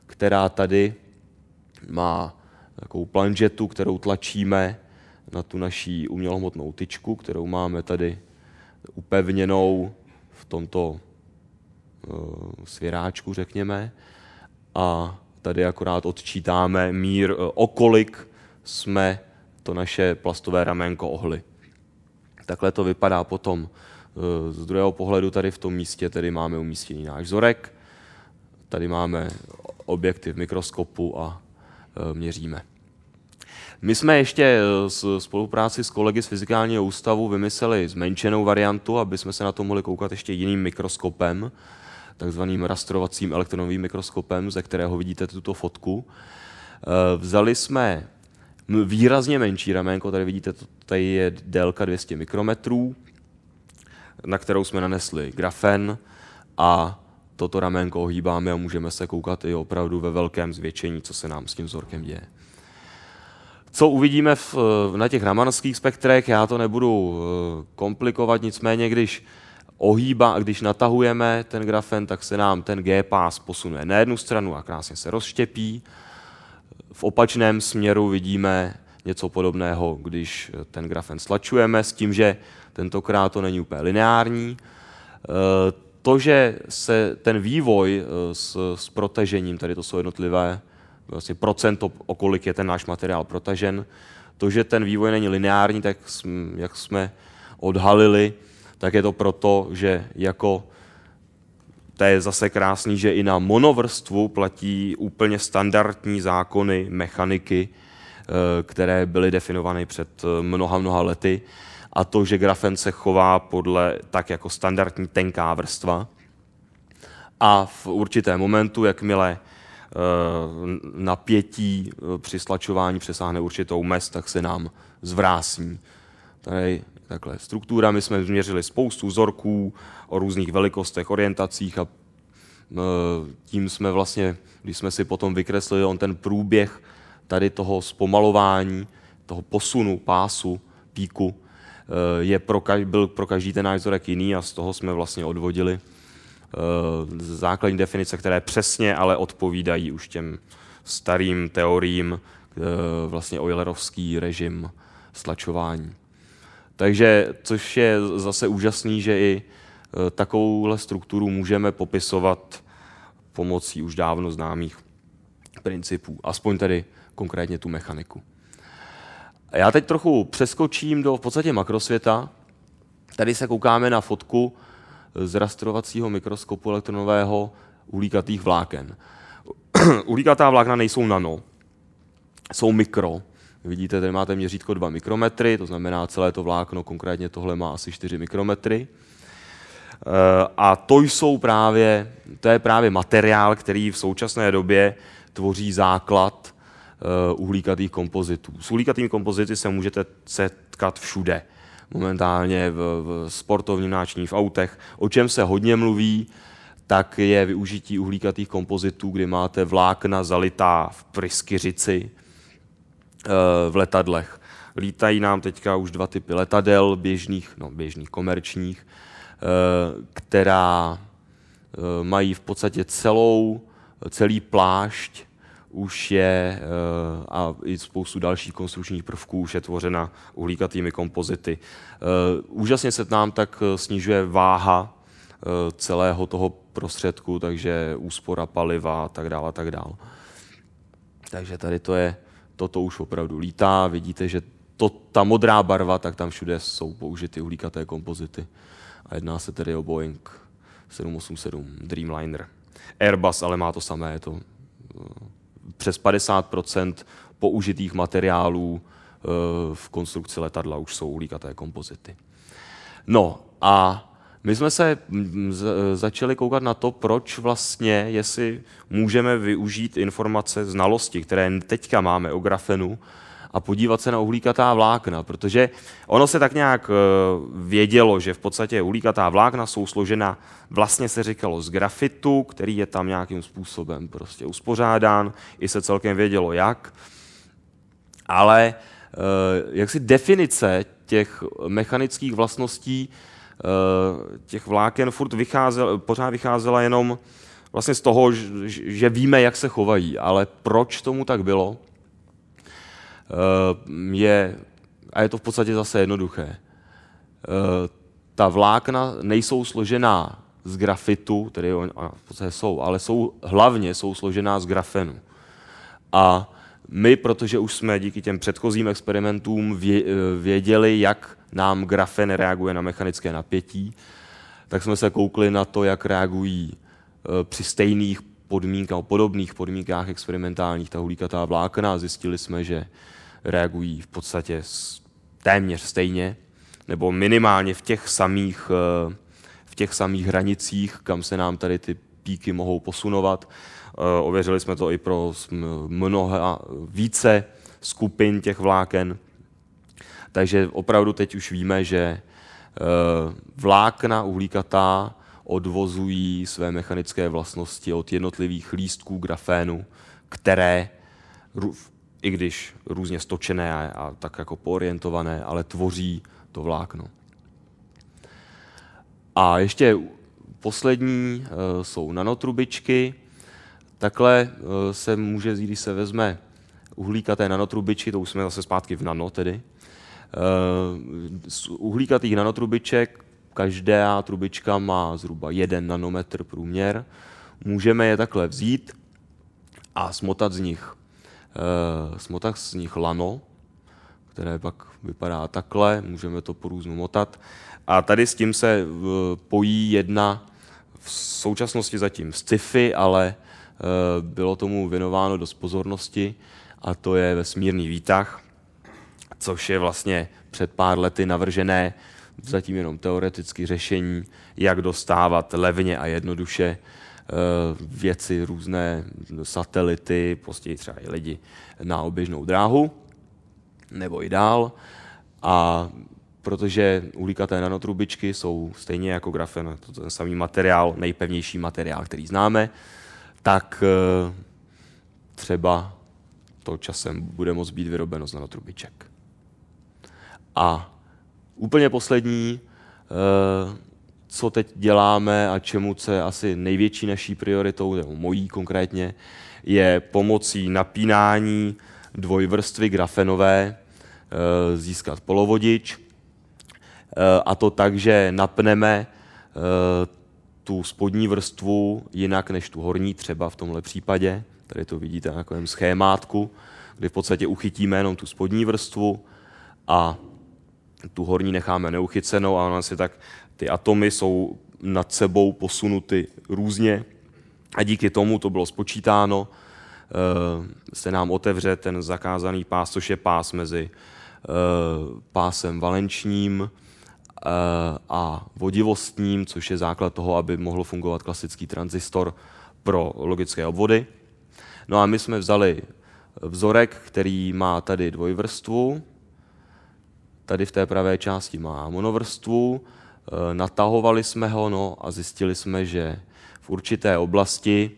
která tady má takovou planžetu, kterou tlačíme na tu naší umělohmotnou tyčku, kterou máme tady upevněnou v tomto uh, svěráčku, řekněme. A tady akorát odčítáme mír, uh, okolik jsme to naše plastové ramenko ohly. Takhle to vypadá potom uh, z druhého pohledu tady v tom místě, tedy máme umístěný náš vzorek, tady máme objektiv mikroskopu a Eh, měříme. My jsme ještě eh, s spolupráci s kolegy z Fyzikálního ústavu vymysleli zmenšenou variantu, aby jsme se na to mohli koukat ještě jiným mikroskopem, takzvaným rastrovacím elektronovým mikroskopem, ze kterého vidíte tuto fotku. Eh, vzali jsme výrazně menší raménko, tady vidíte, tady je délka 200 mikrometrů, na kterou jsme nanesli grafen a toto raménko ohýbáme a můžeme se koukat i opravdu ve velkém zvětšení, co se nám s tím vzorkem děje. Co uvidíme v, na těch ramanských spektrech, já to nebudu eh, komplikovat, nicméně když ohýba, když natahujeme ten grafen, tak se nám ten G-pás posune na jednu stranu a krásně se rozštěpí. V opačném směru vidíme něco podobného, když ten grafen stlačujeme, s tím, že tentokrát to není úplně lineární. To, že se ten vývoj eh, s, s protažením, tady to jsou jednotlivé vlastně procento, o kolik je ten náš materiál protažen, to, že ten vývoj není lineární, tak jak jsme odhalili, tak je to proto, že jako to je zase krásný, že i na monovrstvu platí úplně standardní zákony mechaniky, eh, které byly definovány před eh, mnoha, mnoha lety. A to, že grafen se chová podle tak jako standardní tenká vrstva. A v určitém momentu, jakmile eh, napětí při slačování přesáhne určitou mez, tak se nám zvrásní. Tady takhle struktura. My jsme změřili spoustu vzorků o různých velikostech, orientacích a e, tím jsme vlastně, když jsme si potom vykreslili on ten průběh tady toho zpomalování, toho posunu, pásu, píku, je pro, byl pro každý ten náš vzorek jiný a z toho jsme vlastně odvodili e, základní definice, které přesně ale odpovídají už těm starým teoriím, vlastně Eulerovský režim stlačování. Takže, což je zase úžasný, že i takovouhle strukturu můžeme popisovat pomocí už dávno známých principů, aspoň tedy konkrétně tu mechaniku. Já teď trochu přeskočím do v podstatě makrosvěta. Tady se koukáme na fotku z rastrovacího mikroskopu elektronového uhlíkatých vláken. Uhlíkatá vlákna nejsou nano, jsou mikro, Vidíte, tady máte měřítko 2 mikrometry, to znamená celé to vlákno, konkrétně tohle má asi 4 mikrometry. Eh, a to jsou právě, to je právě materiál, který v současné době tvoří základ uhlíkatých kompozitů. S uhlíkatými kompozity se můžete setkat všude. Momentálně v, v sportovním náčiní, v autech. O čem se hodně mluví, tak je využití uhlíkatých kompozitů, kdy máte vlákna zalitá v pryskyřici, Eh, v letadlech. Lítají nám teďka už dva typy letadel, běžných, no běžných komerčních, eh, která eh, mají v podstatě celou, celý plášť už je a i spoustu dalších konstrukčních prvků už je tvořena uhlíkatými kompozity. Úžasně se nám tak snižuje váha celého toho prostředku, takže úspora paliva a tak dále, a tak dále. Takže tady to je toto už opravdu lítá. Vidíte, že to, ta modrá barva, tak tam všude jsou použity uhlíkaté kompozity. A jedná se tedy o Boeing 787 Dreamliner. Airbus ale má to samé, je to eh, přes 50% použitých materiálů eh, v konstrukci letadla už jsou uhlíkaté kompozity. No a my jsme se začali koukat na to, proč vlastně, jestli můžeme využít informace, znalosti, které teďka máme o grafenu, a podívat se na uhlíkatá vlákna, protože ono se tak nějak e, vědělo, že v podstatě uhlíkatá vlákna jsou složena, vlastně se říkalo z grafitu, který je tam nějakým způsobem prostě uspořádán, i se celkem vědělo jak, ale e, jaksi definice těch mechanických vlastností Eh, těch vláken furt vycházel, pořád vycházela jenom vlastně z toho, že víme, jak se chovají, ale proč tomu tak bylo, eh, je, a je to v podstatě zase jednoduché. Eh, ta vlákna nejsou složená z grafitu, tedy v podstatě jsou, ale jsou, hlavně jsou složená z grafenu. A my, protože už jsme díky těm předchozím experimentům věděli, jak nám grafen reaguje na mechanické napětí, tak jsme se koukli na to, jak reagují při stejných podmínkách, podobných podmínkách experimentálních ta hulíkatá vlákna a zjistili jsme, že reagují v podstatě téměř stejně, nebo minimálně v těch samých, e, v těch samých hranicích, kam se nám tady ty píky mohou posunovat. E, ověřili jsme to i pro mnoha více skupin těch vláken. Takže opravdu teď už víme, že eh, vlákna uhlíkatá odvozují své mechanické vlastnosti od jednotlivých lístků grafénu, které, i když různě stočené a, tak jako poorientované, ale tvoří to vlákno. A ještě poslední uh, jsou nanotrubičky. Takhle uh, se může, když se vezme uhlíkaté nanotrubičky, to už jsme zase zpátky v nano tedy, uh, z uhlíkatých nanotrubiček každá trubička má zhruba 1 nanometr průměr. Můžeme je takhle vzít a smotat z nich, uh, smotat z nich lano, které pak vypadá takhle, můžeme to po různu motat. A tady s tím se pojí jedna v současnosti zatím sci-fi, ale bylo tomu věnováno dost pozornosti a to je vesmírný výtah, což je vlastně před pár lety navržené zatím jenom teoreticky řešení, jak dostávat levně a jednoduše eh, věci, různé satelity, později třeba i lidi na oběžnou dráhu, nebo i dál. A protože uhlíkaté nanotrubičky jsou stejně jako grafen, to ten samý materiál, nejpevnější materiál, který známe, tak eh, třeba to časem bude moct být vyrobeno z nanotrubiček. A úplně poslední, eh, co teď děláme a čemu je asi největší naší prioritou, nebo mojí konkrétně, je pomocí napínání dvojvrstvy grafenové eh, získat polovodič. Eh, a to tak, že napneme tu spodní vrstvu jinak než tu horní, třeba v tomhle případě. Tady to vidíte na takovém schémátku, kdy v podstatě uchytíme jenom tu spodní vrstvu a tu horní necháme neuchycenou a ona si tak, ty atomy jsou nad sebou posunuty různě a díky tomu to bylo spočítáno, eh, se nám otevře ten zakázaný pás, což je pás mezi eh, pásem valenčním eh, a vodivostním, což je základ toho, aby mohl fungovat klasický tranzistor pro logické obvody. No a my jsme vzali vzorek, který má tady dvojvrstvu, tady v té pravé části má monovrstvu, e, natahovali jsme ho no, a zjistili jsme, že v určité oblasti,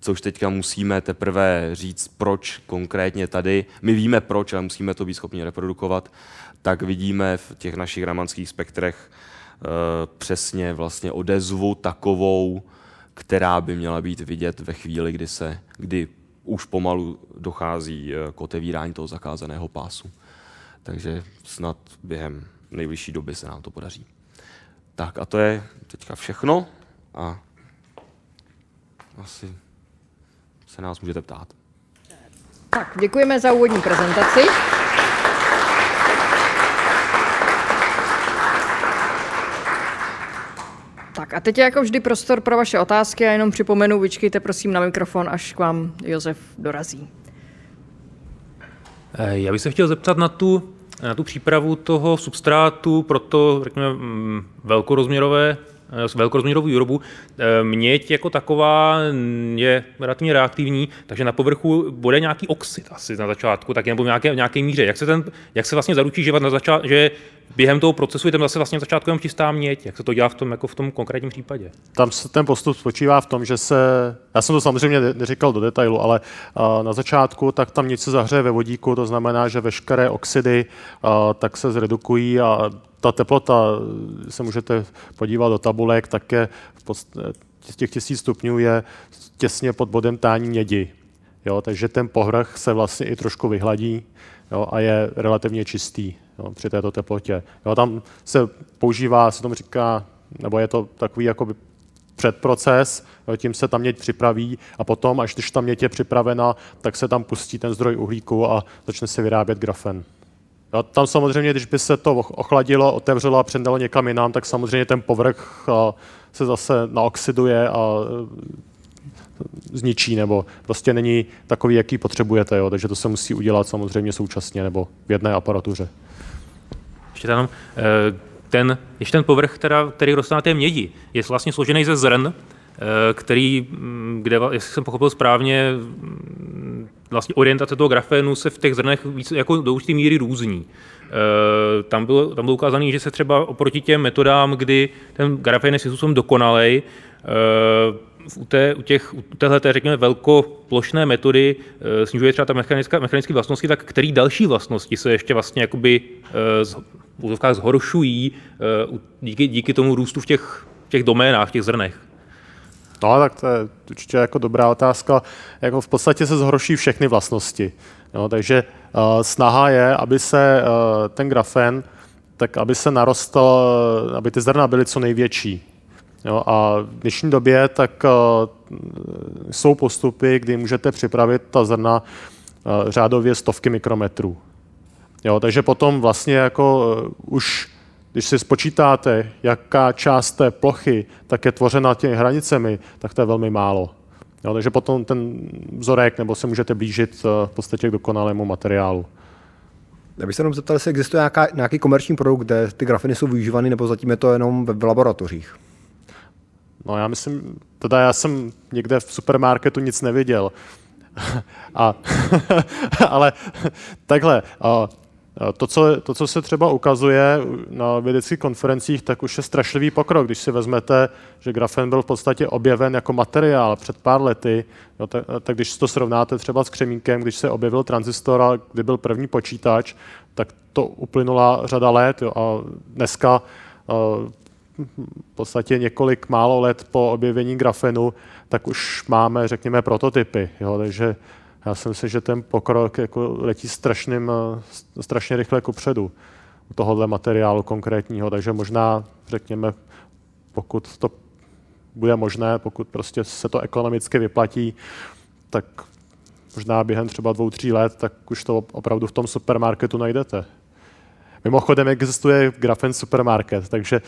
což teďka musíme teprve říct, proč konkrétně tady, my víme proč, ale musíme to být schopni reprodukovat, tak vidíme v těch našich ramanských spektrech e, přesně vlastně odezvu takovou, která by měla být vidět ve chvíli, kdy, se, kdy už pomalu dochází e, k otevírání toho zakázaného pásu. Takže snad během nejbližší doby se nám to podaří. Tak a to je teďka všechno a asi se nás můžete ptát. Tak, děkujeme za úvodní prezentaci. Tak a teď je jako vždy prostor pro vaše otázky a jenom připomenu, vyčkejte prosím na mikrofon, až k vám Josef dorazí. Eh, já bych se chtěl zeptat na tu, na tu přípravu toho substrátu pro to, řekněme, mm, velkorozměrové velkorozměrovou výrobu. Eh, měď jako taková je relativně reaktivní, takže na povrchu bude nějaký oxid asi na začátku, tak nebo v nějaké, v nějaké míře. Jak se, ten, jak se vlastně zaručí, že, na začát, že během toho procesu je tam zase vlastně začátku jenom čistá měď. Jak se to dělá v tom, jako v tom konkrétním případě? Tam se ten postup spočívá v tom, že se, já jsem to samozřejmě neříkal do detailu, ale uh, na začátku tak tam něco zahřeje ve vodíku, to znamená, že veškeré oxidy tak se zredukují a ta teplota, se můžete podívat do tabulek, tak je v podstatě, těch tisíc stupňů je těsně pod bodem tání mědi. Jo, takže ten povrch se vlastně i trošku vyhladí jo, a je relativně čistý jo, při této teplotě. Jo, tam se používá, se tomu říká, nebo je to takový jakoby předproces, jo, tím se tam měď připraví a potom, až když ta měď je připravena, tak se tam pustí ten zdroj uhlíku a začne se vyrábět grafen. Jo, tam samozřejmě, když by se to ochladilo, otevřelo a přendalo někam jinam, tak samozřejmě ten povrch se zase naoxiduje a zničí, nebo prostě není takový, jaký potřebujete. Jo? Takže to se musí udělat samozřejmě současně nebo v jedné aparatuře. Ještě tam, eh, ten, ještě ten povrch, teda, který roste na té mědi, je vlastně složený ze zrn, eh, který, kde, jestli jsem pochopil správně, vlastně orientace toho grafénu se v těch zrnech víc, jako do určité míry různí. E, tam bylo, tam bylo ukázané, že se třeba oproti těm metodám, kdy ten grafén je způsobem dokonalej, e, u, té, u, těch, u téhle, řekněme, velkoplošné metody e, snižuje třeba ta mechanické vlastnosti, tak který další vlastnosti se ještě vlastně jakoby e, z, v zhoršují e, díky, díky tomu růstu v těch, v těch doménách, v těch zrnech? No, tak to je určitě jako dobrá otázka. Jako v podstatě se zhorší všechny vlastnosti. Jo, takže uh, snaha je, aby se uh, ten grafen, tak aby se narostl, uh, aby ty zrna byly co největší. Jo, a v dnešní době tak uh, jsou postupy, kdy můžete připravit ta zrna uh, řádově stovky mikrometrů. Jo, takže potom vlastně jako uh, už když si spočítáte, jaká část té plochy tak je tvořena těmi hranicemi, tak to je velmi málo. Jo, takže potom ten vzorek, nebo se můžete blížit v podstatě k dokonalému materiálu. Já bych se jenom zeptal, jestli existuje nějaká, nějaký komerční produkt, kde ty grafiny jsou využívány, nebo zatím je to jenom v laboratořích? No já myslím, teda já jsem někde v supermarketu nic neviděl. A, ale takhle, to co, to, co se třeba ukazuje na vědeckých konferencích, tak už je strašlivý pokrok. Když si vezmete, že grafen byl v podstatě objeven jako materiál před pár lety, jo, tak, tak když to srovnáte třeba s křemínkem, když se objevil tranzistor a kdy byl první počítač, tak to uplynula řada let jo, a dneska v podstatě několik málo let po objevení grafenu, tak už máme, řekněme, prototypy. Jo, takže já si myslím, že ten pokrok jako letí strašným, strašně rychle kupředu u tohohle materiálu konkrétního, takže možná, řekněme, pokud to bude možné, pokud prostě se to ekonomicky vyplatí, tak možná během třeba dvou, tří let, tak už to opravdu v tom supermarketu najdete. Mimochodem existuje Grafen supermarket, takže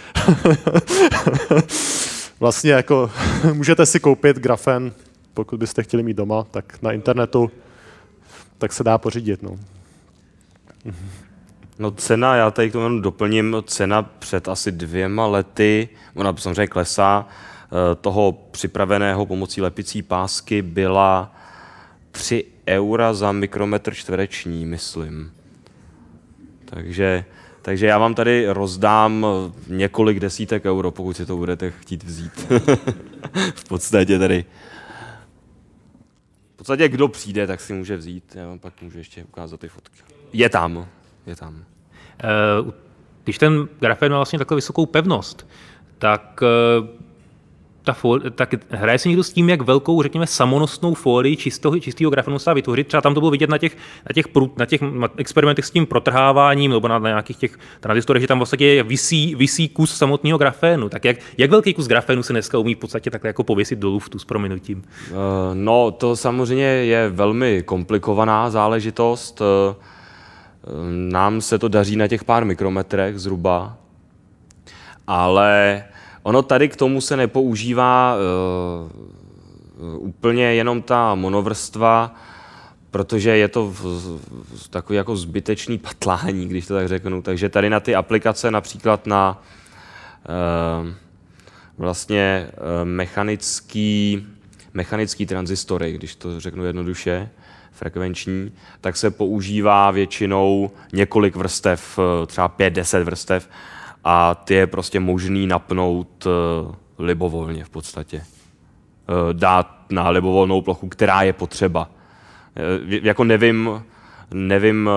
vlastně jako můžete si koupit Grafen pokud byste chtěli mít doma, tak na internetu tak se dá pořídit. No. No cena, já tady k tomu doplním, cena před asi dvěma lety, ona samozřejmě klesá, eh, toho připraveného pomocí lepicí pásky byla 3 eura za mikrometr čtvereční, myslím. Takže, takže já vám tady rozdám několik desítek euro, pokud si to budete chtít vzít. v podstatě tady podstatě kdo přijde, tak si může vzít. Já vám pak můžu ještě ukázat ty fotky. Je tam. Je tam. Uh, když ten grafén má vlastně takovou vysokou pevnost, tak uh, ta fol, tak hraje se někdo s tím, jak velkou, řekněme, samonosnou folii čistého, čistého grafenu se vytvořit. Třeba tam to bylo vidět na těch, na těch, na těch experimentech s tím protrháváním nebo na, na nějakých těch tranzistorech, že tam vlastně visí, visí kus samotného grafénu. Tak jak, jak velký kus grafénu se dneska umí v podstatě takhle jako pověsit do luftu s prominutím? Uh, no, to samozřejmě je velmi komplikovaná záležitost. Uh, nám se to daří na těch pár mikrometrech zhruba, ale Ono tady k tomu se nepoužívá uh, úplně jenom ta monovrstva, protože je to v, v, takový jako zbytečný patlání, když to tak řeknu. Takže tady na ty aplikace, například na uh, vlastně uh, mechanický, mechanický transistory, když to řeknu jednoduše, frekvenční, tak se používá většinou několik vrstev, třeba 5-10 vrstev, a ty je prostě možný napnout uh, libovolně v podstatě. Uh, dát na libovolnou plochu, která je potřeba. Uh, jako nevím, nevím,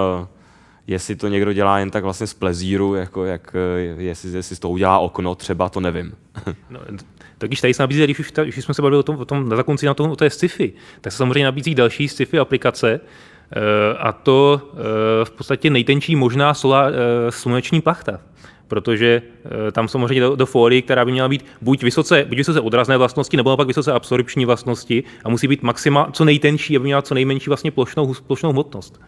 jestli to někdo dělá jen tak vlastně z plezíru, jako jak, jestli, jestli z toho udělá okno, třeba to nevím. no, tak když tady se nabízí, když, už, když jsme se bavili o tom, o tom na konci na tom, o té sci-fi, tak se samozřejmě nabízí další sci-fi aplikace, a to v podstatě nejtenčí možná sola, sluneční plachta protože e, tam samozřejmě do, do fórii, která by měla být buď vysoce, buď vysoce odrazné vlastnosti, nebo naopak vysoce absorpční vlastnosti a musí být maxima co nejtenčí, aby měla co nejmenší vlastně plošnou, plošnou hmotnost.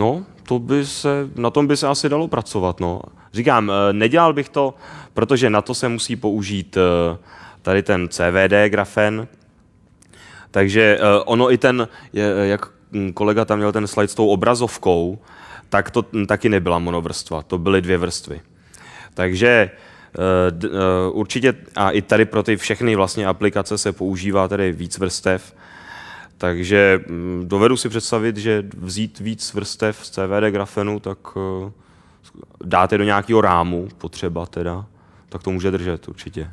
No, to by se, na tom by se asi dalo pracovat. No. Říkám, e, nedělal bych to, protože na to se musí použít e, tady ten CVD grafen, takže ono i ten, jak kolega tam měl ten slide s tou obrazovkou, tak to taky nebyla monovrstva, to byly dvě vrstvy. Takže uh, uh, určitě, a i tady pro ty všechny vlastně aplikace se používá tady víc vrstev, Takže mm, dovedu si představit, že vzít víc vrstev z CVD grafenu, tak eh, dáte do nějakého rámu potřeba teda, tak to může držet určitě.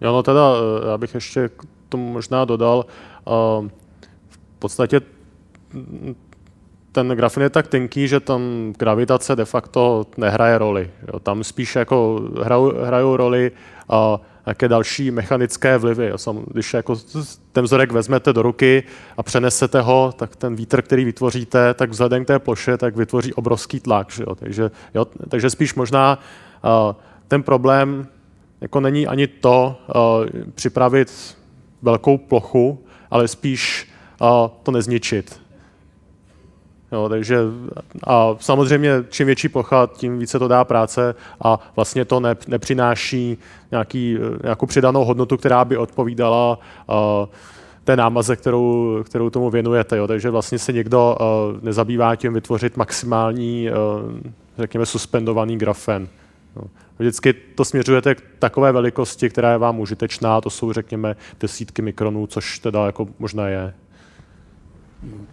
Jo, no teda, eh, já bych ještě k tomu možná dodal, v podstatě ten grafin je tak tenký, že tam gravitace de facto nehraje roli. Jo. Tam spíš jako hrajou, hrajou roli uh, nějaké další mechanické vlivy. Jo. Sam, když jako ten vzorek vezmete do ruky a přenesete ho, tak ten vítr, který vytvoříte, tak vzhledem k té ploše, tak vytvoří obrovský tlak. Že jo. Takže, jo, takže spíš možná uh, ten problém jako není ani to uh, připravit velkou plochu, ale spíš uh, to nezničit. Jo, takže a samozřejmě čím větší plocha, tím více to dá práce a vlastně to ne, nepřináší nějaký, nějakou přidanou hodnotu, která by odpovídala uh, té námaze, kterou, kterou tomu věnujete. Jo. Takže vlastně se někdo uh, nezabývá tím vytvořit maximální, uh, řekněme, suspendovaný grafen. Vždycky to směřujete k takové velikosti, která je vám užitečná, to jsou, řekněme, desítky mikronů, což teda jako možná je.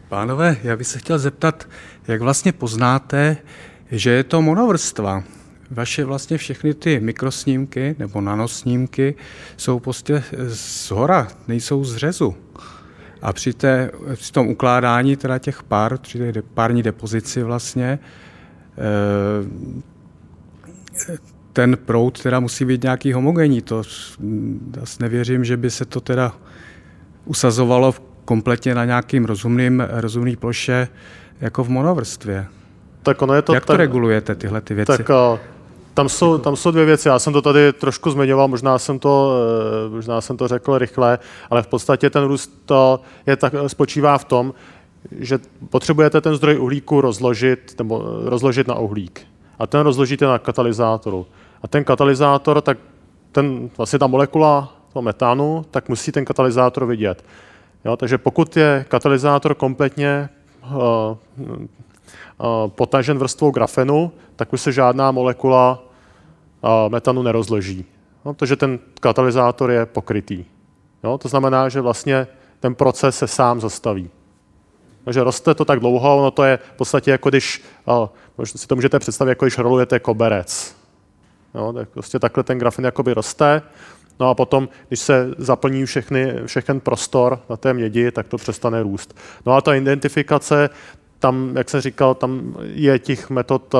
Pánové, já bych se chtěl zeptat, jak vlastně poznáte, že je to monovrstva? Vaše vlastně všechny ty mikrosnímky nebo nanosnímky jsou prostě z hora, nejsou z řezu. A při, té, při tom ukládání teda těch pár, při té pární depozici vlastně, eh, ten proud teda musí být nějaký homogenní. To nevěřím, že by se to teda usazovalo v kompletně na nějakým rozumným, rozumný ploše jako v monovrstvě. Tak ono je to Jak to tak, regulujete, tyhle ty věci? Tak tam jsou, tam jsou dvě věci. Já jsem to tady trošku zmiňoval, možná jsem to, uh, možná jsem to řekl rychle, ale v podstatě ten růst to je tak, spočívá v tom, že potřebujete ten zdroj uhlíku rozložit, nebo rozložit na uhlík. A ten rozložíte na katalyzátoru. A ten katalyzátor, tak ten, vlastně ta molekula toho metánu, tak musí ten katalyzátor vidět. Jo, takže pokud je katalyzátor kompletně uh, uh, potažen vrstvou grafenu, tak už se žádná molekula uh, metanu nerozloží, jo, protože ten katalyzátor je pokrytý. Jo, to znamená, že vlastně ten proces se sám zastaví. Takže roste to tak dlouho, no to je v podstatě jako když, si to můžete představit, jako když rolujete koberec. Jo, tak prostě takhle ten grafin jakoby roste No a potom, když se zaplní všechny, všechen prostor na té mědi, tak to přestane růst. No a ta identifikace, tam, jak jsem říkal, tam je těch metod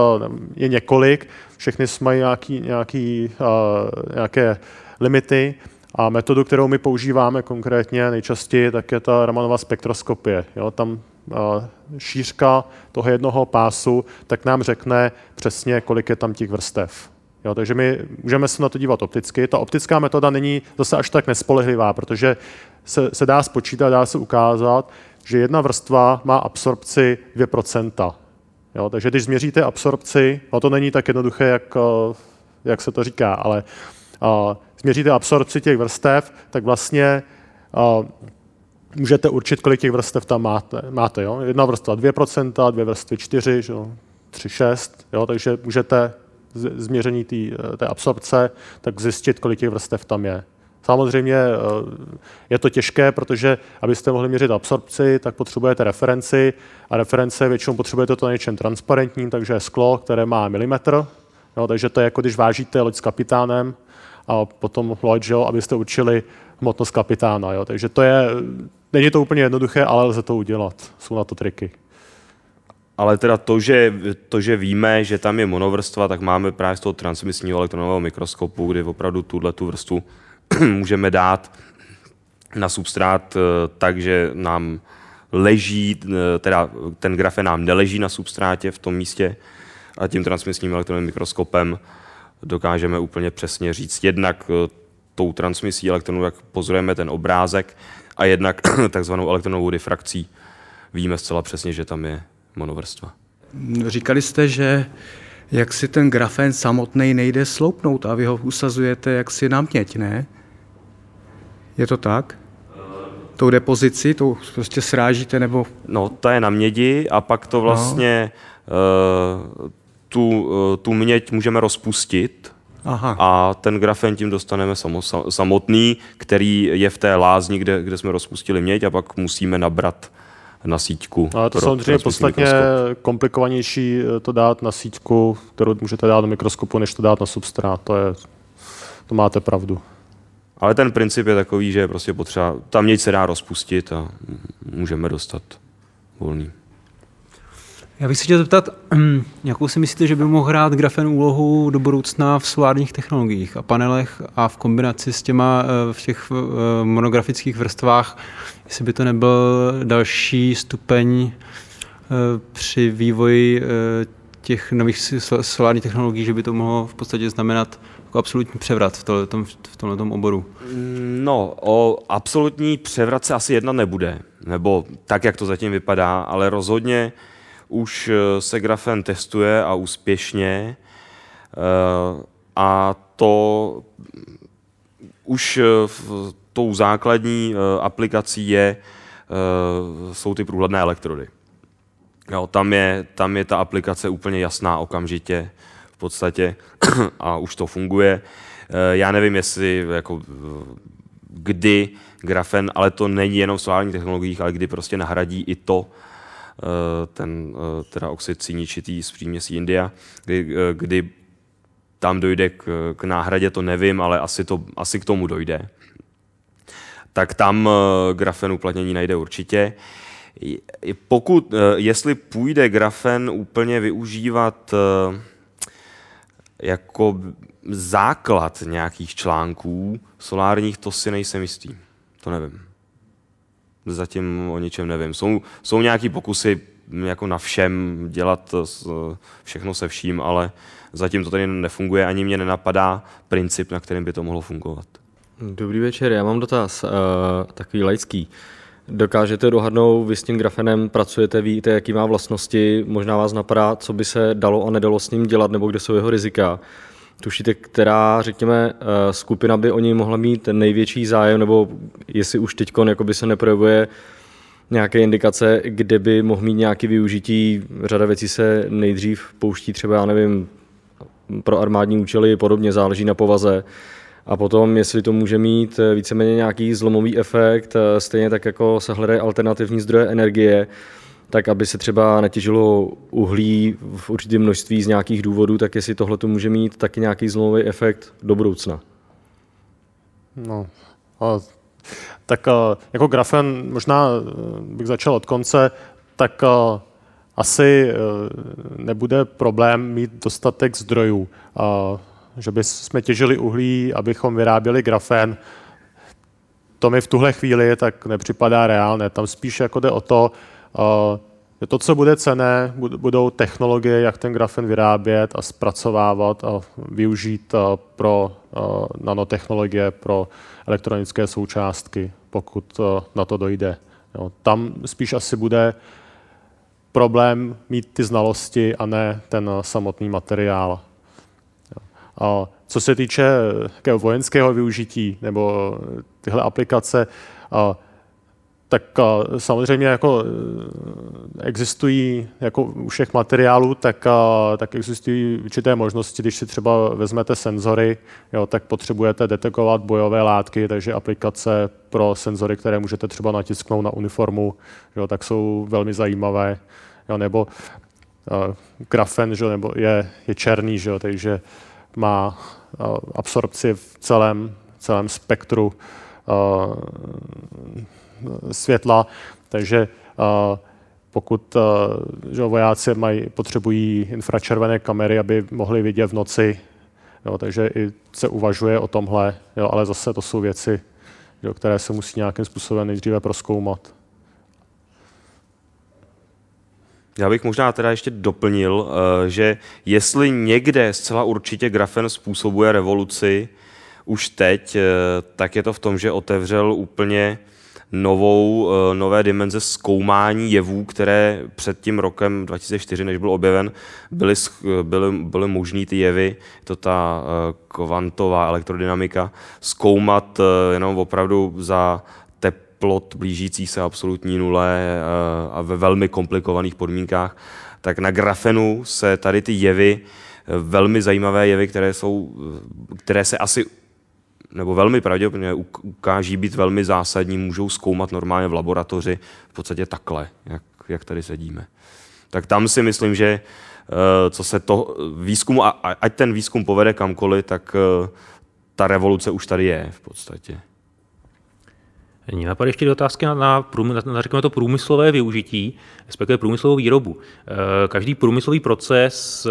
je několik, všechny mají nějaký, nějaký, uh, nějaké limity a metodu, kterou my používáme konkrétně nejčastěji, tak je ta Ramanova spektroskopie. Jo, tam uh, šířka toho jednoho pásu, tak nám řekne přesně, kolik je tam těch vrstev. Jo, takže my můžeme se na to dívat opticky. Ta optická metoda není zase až tak nespolehlivá, protože se, se dá spočítat, dá se ukázat, že jedna vrstva má absorpci 2%. Jo, takže když změříte absorpci, no to není tak jednoduché, jak, eh, jak se to říká, ale uh, změříte absorpci těch vrstev, tak vlastně uh, můžete určit, kolik těch vrstev tam máte. máte jo? Jedna vrstva 2%, dvě vrstvy 4, 3, 6, jo? takže můžete změření tý, eh, té absorpce, tak zjistit, kolik těch vrstev tam je. Samozřejmě eh, je to těžké, protože abyste mohli měřit absorpci, tak potřebujete referenci a reference většinou potřebujete to na něčem transparentním, takže je sklo, které má milimetr, jo, takže to je jako když vážíte loď s kapitánem a potom loď, jo, abyste učili hmotnost kapitána. Jo. Takže to je, není to úplně jednoduché, ale lze to udělat. Jsou na to triky ale teda to že, to, že víme, že tam je monovrstva, tak máme právě z toho transmisního elektronového mikroskopu, kdy opravdu tuhle tu vrstvu můžeme dát na substrát eh, tak, že nám leží, eh, teda ten grafen nám neleží na substrátě v tom místě a tím transmisním elektronovým mikroskopem dokážeme úplně přesně říct. Jednak eh, tou transmisí elektronů, jak pozorujeme ten obrázek, a jednak takzvanou elektronovou difrakcí. Víme zcela přesně, že tam je monovrstva. Říkali jste, že jak si ten grafen samotný nejde sloupnout a vy ho usazujete jaksi na měď, ne? Je to tak? Tou depozici, to prostě srážíte nebo... No, ta je na mědi a pak to no. vlastně no. uh, tu, uh, tu měď můžeme rozpustit Aha. A ten grafen tím dostaneme samotný, který je v té lázni, kde, kde jsme rozpustili měď a pak musíme nabrat na síťku. Ale to samozřejmě podstatně mikroskop. komplikovanější eh, to dát na síťku, kterou můžete dát do mikroskopu, než to dát na substrát. To, je, to máte pravdu. Ale ten princip je takový, že je prostě potřeba, tam měď se dá rozpustit a můžeme dostat volný. Já bych se chtěl zeptat, jakou si myslíte, že by mohl hrát grafen úlohu do budoucna v solárních technologiích a panelech a v kombinaci s těma eh, v těch eh, monografických vrstvách, jestli by to nebyl další stupeň eh, při vývoji těch nových solárních technologií, že by to mohlo v podstatě znamenat jako absolutní převrat v, tomhletom, v tomhletom oboru? No, o absolutní převrat se asi jedna nebude, nebo tak, jak to zatím vypadá, ale rozhodně už eh, se grafen testuje a úspěšně eh, a to už eh, tou základní aplikací je, jsou ty průhledné elektrody. Jo, tam, je, tam je ta aplikace úplně jasná okamžitě v podstatě a už to funguje. Já nevím, jestli jako, kdy grafen, ale to není jenom v solárních technologiích, ale kdy prostě nahradí i to, ten eh, teda oxid cíničitý z příměsí India, kdy, eh, kdy tam dojde k, k náhradě, to nevím, ale asi, to, asi k tomu dojde. Tak tam grafen uplatnění najde určitě. Pokud, jestli půjde grafen úplně využívat jako základ nějakých článků solárních, to si nejsem jistý. To nevím zatím o ničem nevím. Jsou, jsou nějaký pokusy jako na všem dělat všechno se vším, ale zatím to tady nefunguje, ani mě nenapadá princip, na kterým by to mohlo fungovat. Dobrý večer, já mám dotaz, uh, takový laický. Dokážete dohadnout, vy s tím grafenem pracujete, víte, jaký má vlastnosti, možná vás napadá, co by se dalo a nedalo s ním dělat, nebo kde jsou jeho rizika. Tušíte, která, řekněme, eh, skupina by o něj mohla mít největší zájem, nebo jestli už teď se neprojevuje nějaké indikace, kde by mohl mít nějaké využití. Řada věcí se nejdřív pouští třeba, já nevím, pro armádní účely podobně, záleží na povaze. A potom, jestli to může mít eh, víceméně nějaký zlomový efekt, eh, stejně tak jako se hledají alternativní zdroje energie, tak aby se třeba netěžilo uhlí v určitém množství z nějakých důvodů, tak jestli tohle to může mít taky nějaký zlomový efekt do budoucna. No, a, tak jako grafen, možná e, bych začal od konce, tak asi e, nebude problém mít dostatek zdrojů. Že by jsme těžili uhlí, abychom vyráběli grafen, to mi v tuhle chvíli tak nepřipadá reálné. Tam spíš jako jde o to, to, co bude cené, budou technologie, jak ten grafen vyrábět a zpracovávat a využít pro nanotechnologie, pro elektronické součástky, pokud na to dojde. Tam spíš asi bude problém mít ty znalosti a ne ten samotný materiál. Co se týče vojenského využití nebo tyhle aplikace, tak samozřejmě jako e, existují jako u všech materiálů, tak, tak existují určité možnosti, když si třeba vezmete senzory, jo, tak potřebujete detekovat bojové látky, takže aplikace pro senzory, které můžete třeba natisknout na uniformu, jo, tak jsou velmi zajímavé. Jo, nebo uh, grafen že, nebo je, je černý, že, takže má uh, absorpci v celém, celém spektru uh, světla, takže pokud že vojáci mají, potřebují infračervené kamery, aby mohli vidět v noci, jo, takže i se uvažuje o tomhle, jo, ale zase to jsou věci, jo, které se musí nějakým způsobem nejdříve proskoumat. Já bych možná teda ještě doplnil, že jestli někde zcela určitě grafen způsobuje revoluci už teď, tak je to v tom, že otevřel úplně novou, eh, nové dimenze zkoumání jevů, které před tím rokem 2004, než byl objeven, byly, byly, byly možné ty jevy, to ta eh, kvantová elektrodynamika, zkoumat eh, jenom opravdu za teplot blížící se absolutní nule a ve velmi komplikovaných podmínkách, tak na grafenu se tady ty jevy velmi zajímavé jevy, které, jsou, které se asi nebo velmi pravděpodobně ukáží být velmi zásadní, můžou zkoumat normálně v laboratoři v podstatě takhle, jak, jak tady sedíme. Tak tam si myslím, že eh, co se to výzkumu, ať ten výzkum povede kamkoliv, tak eh, ta revoluce už tady je v podstatě. Mě napadají ještě otázky na, na, na, na řekněme to průmyslové využití, respektive průmyslovou výrobu. Eh, každý průmyslový proces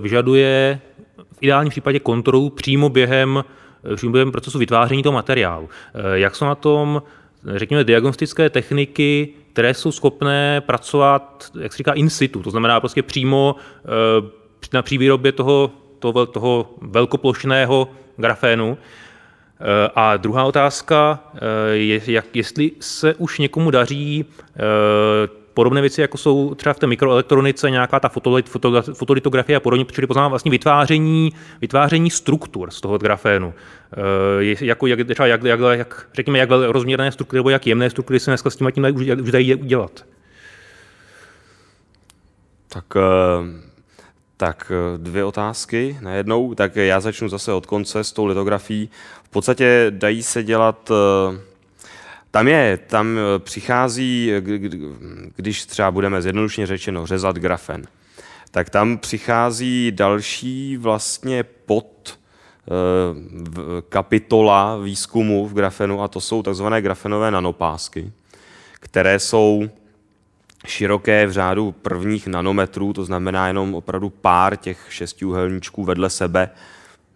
vyžaduje v ideálním případě kontrolu přímo během během procesu vytváření toho materiálu. Eh, jak jsou na tom, řekněme, diagnostické techniky, které jsou schopné pracovat, jak se říká, in situ, to znamená prostě přímo eh, na přívýrobě toho, toho, toho velkoplošného grafénu. Eh, a druhá otázka je, jak, jestli se už někomu daří podobné věci, jako jsou třeba v té mikroelektronice, nějaká ta fotolit, fotolitografie a podobně, čili poznávám vlastně vytváření, vytváření struktur z toho grafénu. E, jako, jak, třeba jak, jak, jak, řekněme, jak rozměrné struktury nebo jak jemné struktury se dneska s tím, tím už, už dají udělat. Tak, eh, tak eh, dvě otázky najednou. Tak já začnu zase od konce s tou litografií. V podstatě dají se dělat tam je, tam eh, přichází, když třeba budeme zjednodušeně řečeno řezat grafen, tak tam přichází další vlastně pod eh, kapitola výzkumu v grafenu a to jsou takzvané grafenové nanopásky, které jsou široké v řádu prvních nanometrů, to znamená jenom opravdu pár těch šestiúhelníčků vedle sebe,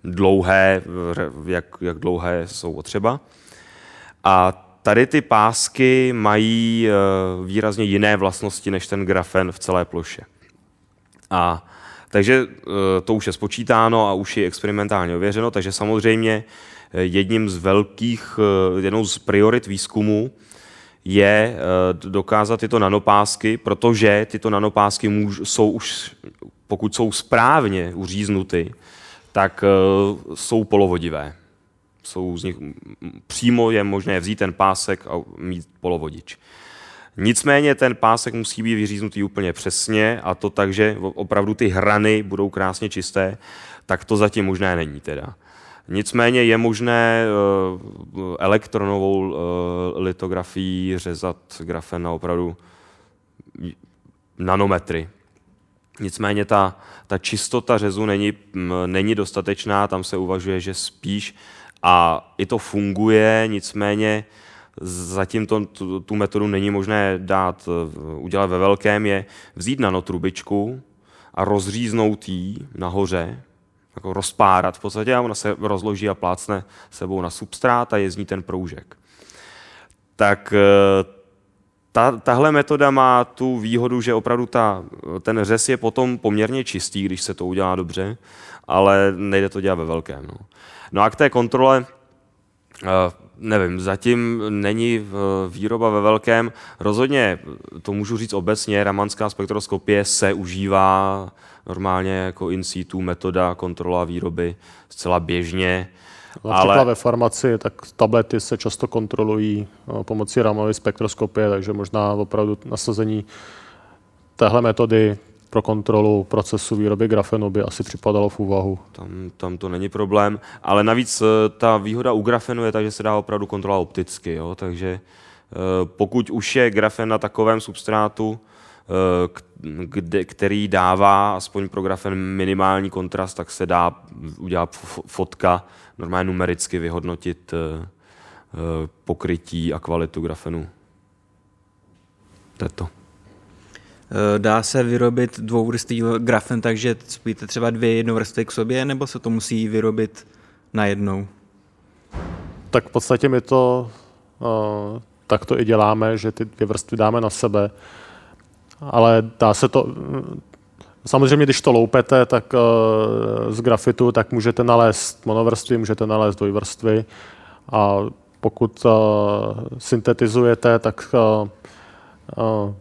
dlouhé, jak, jak dlouhé jsou třeba. A Tady ty pásky mají eh, výrazně jiné vlastnosti než ten grafen v celé ploše. A takže eh, to už je spočítáno a už je experimentálně ověřeno, takže samozřejmě eh, jedním z velkých, jednou z priorit výzkumu je dokázat tyto nanopásky, protože tyto nanopásky jsou už, pokud jsou správně uříznuty, tak jsou polovodivé jsou z nich, přímo je možné vzít ten pásek a mít polovodič. Nicméně ten pásek musí být vyříznutý úplně přesně a to tak, že opravdu ty hrany budou krásně čisté, tak to zatím možné není teda. Nicméně je možné eh, elektronovou eh, litografií řezat grafen na opravdu nanometry. Nicméně ta, ta čistota řezu není, není dostatečná, tam se uvažuje, že spíš a i to funguje, nicméně zatím to, tu, tu metodu není možné dát, eh, udělat ve velkém, je vzít nanotrubičku a rozříznout ji nahoře, jako rozpárat v podstatě a ona se rozloží a plácne sebou na substrát a je z ní ten proužek. Tak eh, ta, tahle metoda má tu výhodu, že opravdu ta, ten řez je potom poměrně čistý, když se to udělá dobře, ale nejde to dělat ve velkém. No. No a k té kontrole, eh, nevím, zatím není výroba ve velkém. Rozhodně, to můžu říct obecně, ramanská spektroskopie se užívá normálně jako in situ metoda kontrola výroby zcela běžně. Například ale... ve farmaci, tak tablety se často kontrolují eh, pomocí ramové spektroskopie, takže možná opravdu nasazení téhle metody pro kontrolu procesu výroby grafenu by asi připadalo v úvahu. Tam, tam to není problém, ale navíc eh, ta výhoda u grafenu je ta, že se dá opravdu kontrolovat opticky, jo? takže eh, pokud už je grafen na takovém substrátu, eh, kde, který dává aspoň pro grafen minimální kontrast, tak se dá udělat fotka, normálně numericky vyhodnotit pokrytí a kvalitu grafenu. To je to. Eh, dá se vyrobit dvouvrstvý grafen, takže spíte třeba dvě jednovrstvy k sobě, nebo se to musí vyrobit najednou? Tak v podstatě my to uh, tak to i děláme, že ty dvě vrstvy dáme na sebe, ale dá se to... Samozřejmě, když to loupete tak uh, z grafitu, tak můžete nalézt monovrstvy, můžete nalézt dvojvrstvy a pokud uh, syntetizujete, tak uh,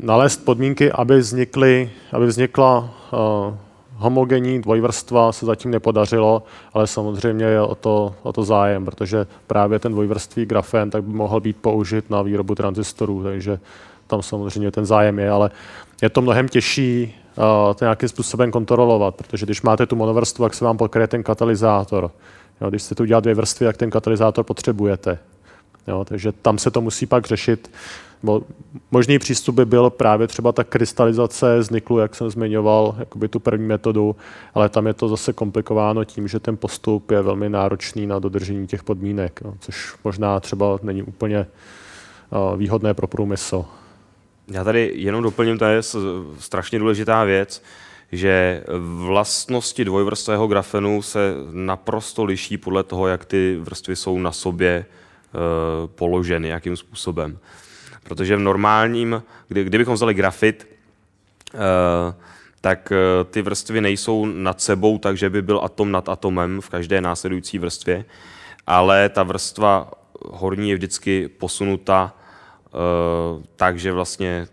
nalézt podmínky, aby, vznikly, aby vznikla uh, homogenní dvojvrstva se zatím nepodařilo, ale samozřejmě je o to, o to zájem, protože právě ten dvojvrstvý grafen tak by mohl být použit na výrobu tranzistorů, takže tam samozřejmě ten zájem je, ale je to mnohem těžší to nějakým způsobem kontrolovat, protože když máte tu monovrstvu, tak se vám pokryje ten katalyzátor. Jo, když chcete udělat dvě vrstvy, tak ten katalyzátor potřebujete. Jo, takže tam se to musí pak řešit. Bo možný přístup by byl právě třeba ta krystalizace z niklu, jak jsem zmiňoval, jakoby tu první metodu, ale tam je to zase komplikováno tím, že ten postup je velmi náročný na dodržení těch podmínek, no, což možná třeba není úplně uh, výhodné pro průmysl. Já tady jenom doplním, to je strašně důležitá věc, že vlastnosti dvojvrstvého grafenu se naprosto liší podle toho, jak ty vrstvy jsou na sobě uh, položeny, jakým způsobem. Protože v normálním, kdy, kdybychom vzali grafit, uh, tak uh, ty vrstvy nejsou nad sebou, takže by byl atom nad atomem v každé následující vrstvě, ale ta vrstva horní je vždycky posunuta uh, tak, že vlastně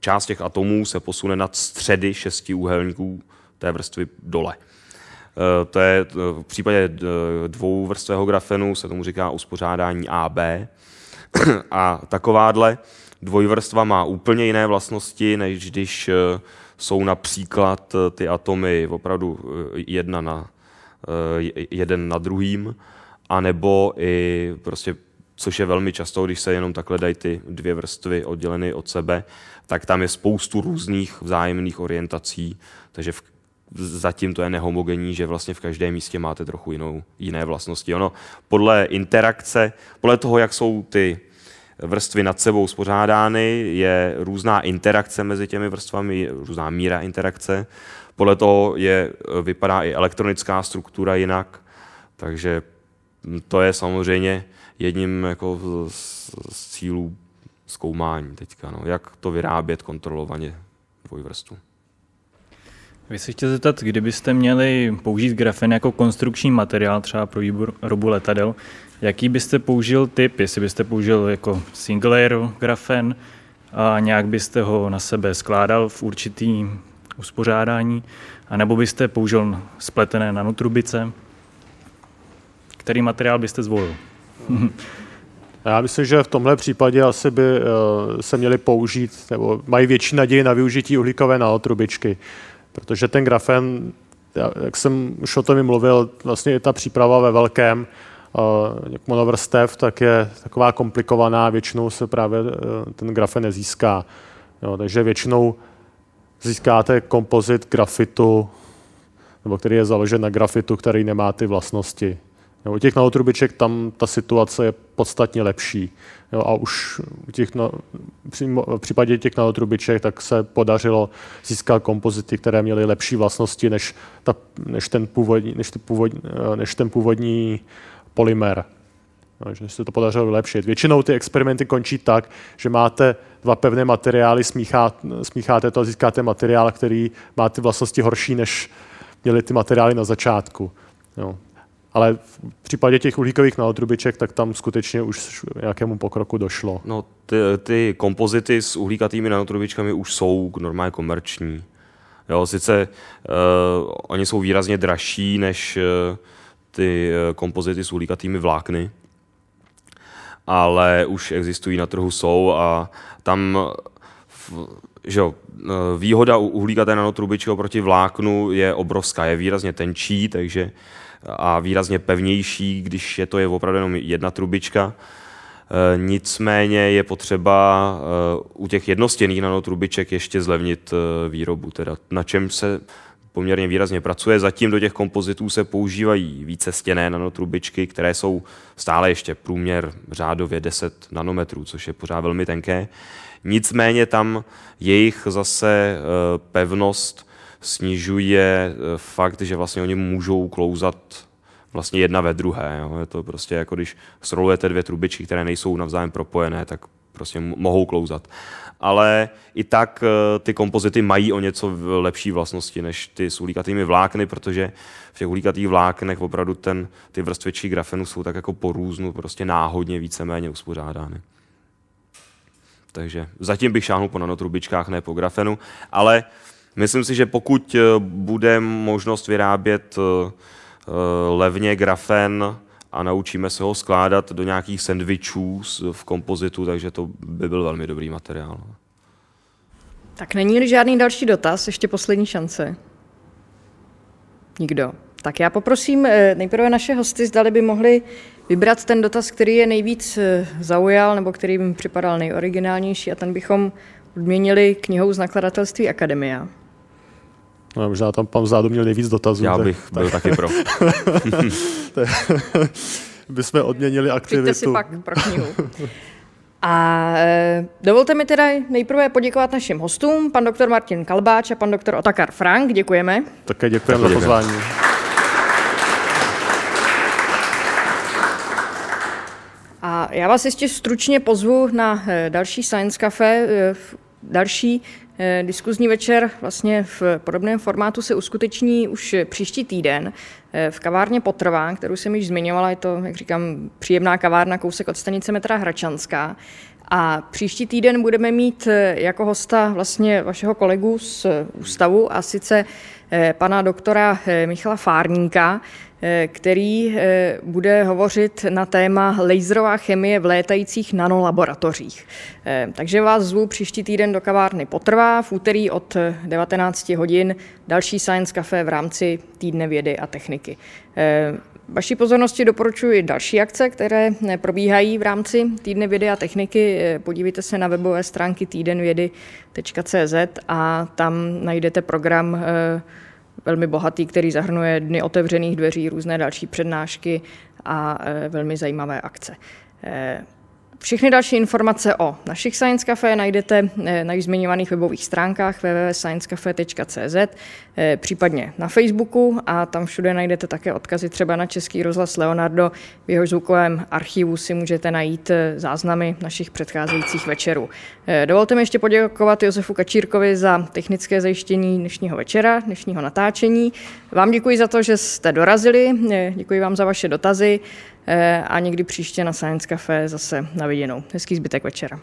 část těch atomů se posune nad středy šesti úhelníků té vrstvy dole. To je v případě dvouvrstvého grafenu se tomu říká uspořádání AB, a takováhle dvojvrstva má úplně jiné vlastnosti, než když eh, jsou například eh, ty atomy opravdu eh, jedna na, jeden na druhým, anebo i prostě, což je velmi často, když se jenom takhle dají ty dvě vrstvy odděleny od sebe, tak tam je spoustu různých vzájemných orientací, takže v, zatím to je nehomogenní, že vlastně v každém místě máte trochu jinou, jiné vlastnosti. Ono podle interakce, podle toho, jak jsou ty vrstvy nad sebou spořádány, je různá interakce mezi těmi vrstvami, různá míra interakce. Podle toho je, vypadá i elektronická struktura jinak, takže to je samozřejmě jedním jako z, z cílů zkoumání teďka, no, jak to vyrábět kontrolovaně dvojvrstvu. Vy se chtěl zeptat, kdybyste měli použít grafen jako konstrukční materiál třeba pro výrobu letadel, jaký byste použil typ, jestli byste použil jako single layer grafen a nějak byste ho na sebe skládal v určitý uspořádání, anebo byste použil spletené nanotrubice, který materiál byste zvolil? Já myslím, že v tomhle případě asi by eh, se měli použít, nebo mají větší naději na využití uhlíkové nanotrubičky. Protože ten grafen, jak jsem už o tom mluvil, vlastně je ta příprava ve velkém, jak monovrstev, tak je taková komplikovaná, většinou se právě e, ten grafen nezíská. Jo, takže většinou získáte kompozit grafitu, nebo který je založen na grafitu, který nemá ty vlastnosti. Jo, u těch nanotrubiček tam ta situace je podstatně lepší. Jo, a už u těch, no, v případě těch nanotrubiček tak se podařilo získat kompozity, které měly lepší vlastnosti než, ta, než, ten, původní, než, ty původní, než ten původní polymer. No, že se to podařilo vylepšit. Většinou ty experimenty končí tak, že máte dva pevné materiály, smícháte, smícháte to a získáte materiál, který má ty vlastnosti horší, než měly ty materiály na začátku. Jo. Ale v případě těch uhlíkových nanotrubiček, tak tam skutečně už nějakému pokroku došlo. No, ty, ty kompozity s uhlíkatými nanotrubičkami už jsou normálně komerční. Jo, sice uh, oni jsou výrazně dražší než uh, ty uh, kompozity s uhlíkatými vlákny, ale už existují na trhu, jsou a tam v, že jo, výhoda uhlíkaté nanotrubičky oproti vláknu je obrovská, je výrazně tenčí, takže a výrazně pevnější, když je to je opravdu jenom jedna trubička. E, nicméně je potřeba e, u těch jednostěných nanotrubiček ještě zlevnit e, výrobu, teda na čem se poměrně výrazně pracuje. Zatím do těch kompozitů se používají více stěné nanotrubičky, které jsou stále ještě průměr řádově 10 nanometrů, což je pořád velmi tenké. Nicméně tam jejich zase pevnost snižuje eh, fakt, že vlastně oni můžou klouzat vlastně jedna ve druhé. Jo. Je to prostě jako když srolujete dvě trubičky, které nejsou navzájem propojené, tak prostě mohou klouzat. Ale i tak eh, ty kompozity mají o něco lepší vlastnosti než ty s uhlíkatými vlákny, protože v těch uhlíkatých vláknech opravdu ten, ty vrstvěčí grafenu jsou tak jako po různu, prostě náhodně víceméně uspořádány. Takže zatím bych šáhnul po nanotrubičkách, ne po grafenu, ale Myslím si, že pokud eh, bude možnost vyrábět eh, eh, levně grafen a naučíme se ho skládat do nějakých sendvičů v kompozitu, takže to by byl velmi dobrý materiál. Tak není-li žádný další dotaz, ještě poslední šance. Nikdo. Tak já poprosím nejprve naše hosty, zdali by mohli vybrat ten dotaz, který je nejvíc zaujal nebo který by mi připadal nejoriginálnější a ten bychom odměnili knihou z nakladatelství Akademia. No, možná tam pan vzadu měl nejvíc dotazů. Já bych tak, byl tak. taky pro. bychom odměnili aktivitu. Přijďte si pak pro knihu. A e, dovolte mi teda nejprve poděkovat našim hostům, pan doktor Martin Kalbáč a pan doktor Otakar Frank. Děkujeme. Také děkujeme za pozvání. A já vás ještě stručně pozvu na e, další Science Cafe, e, další diskuzní večer vlastně v podobném formátu se uskuteční už příští týden v kavárně Potrvá, kterou jsem již zmiňovala. Je to, jak říkám, příjemná kavárna, kousek od stanice metra Hračanská. A příští týden budeme mít jako hosta vlastně vašeho kolegu z ústavu a sice pana doktora Michala Fárníka, Eh, který eh, bude hovořit na téma laserová chemie v létajících nanolaboratořích. Eh, takže vás zvu příští týden do kavárny Potrvá v úterý od 19 hodin další Science Café v rámci týdne vědy a techniky. Vaší pozornosti doporučuji další akce, které probíhají v rámci týdne vědy a techniky. Podívejte se na webové stránky týdenvědy.cz a tam najdete program velmi bohatý, který zahrnuje dny otevřených dveří, různé další přednášky a e, velmi zajímavé akce. Všechny další informace o našich Science Café najdete eh, na již zmiňovaných webových stránkách www.sciencecafe.cz, eh, případně na Facebooku a tam všude najdete také odkazy třeba na Český rozhlas Leonardo. V jeho zvukovém archivu si můžete najít eh, záznamy našich předcházejících večerů. Dovolte mi ještě poděkovat Josefu Kačírkovi za technické zajištění dnešního večera, dnešního natáčení. Vám děkuji za to, že jste dorazili, děkuji vám za vaše dotazy. Eh, a někdy příště na Science Café zase na viděnou. Hezký zbytek večera.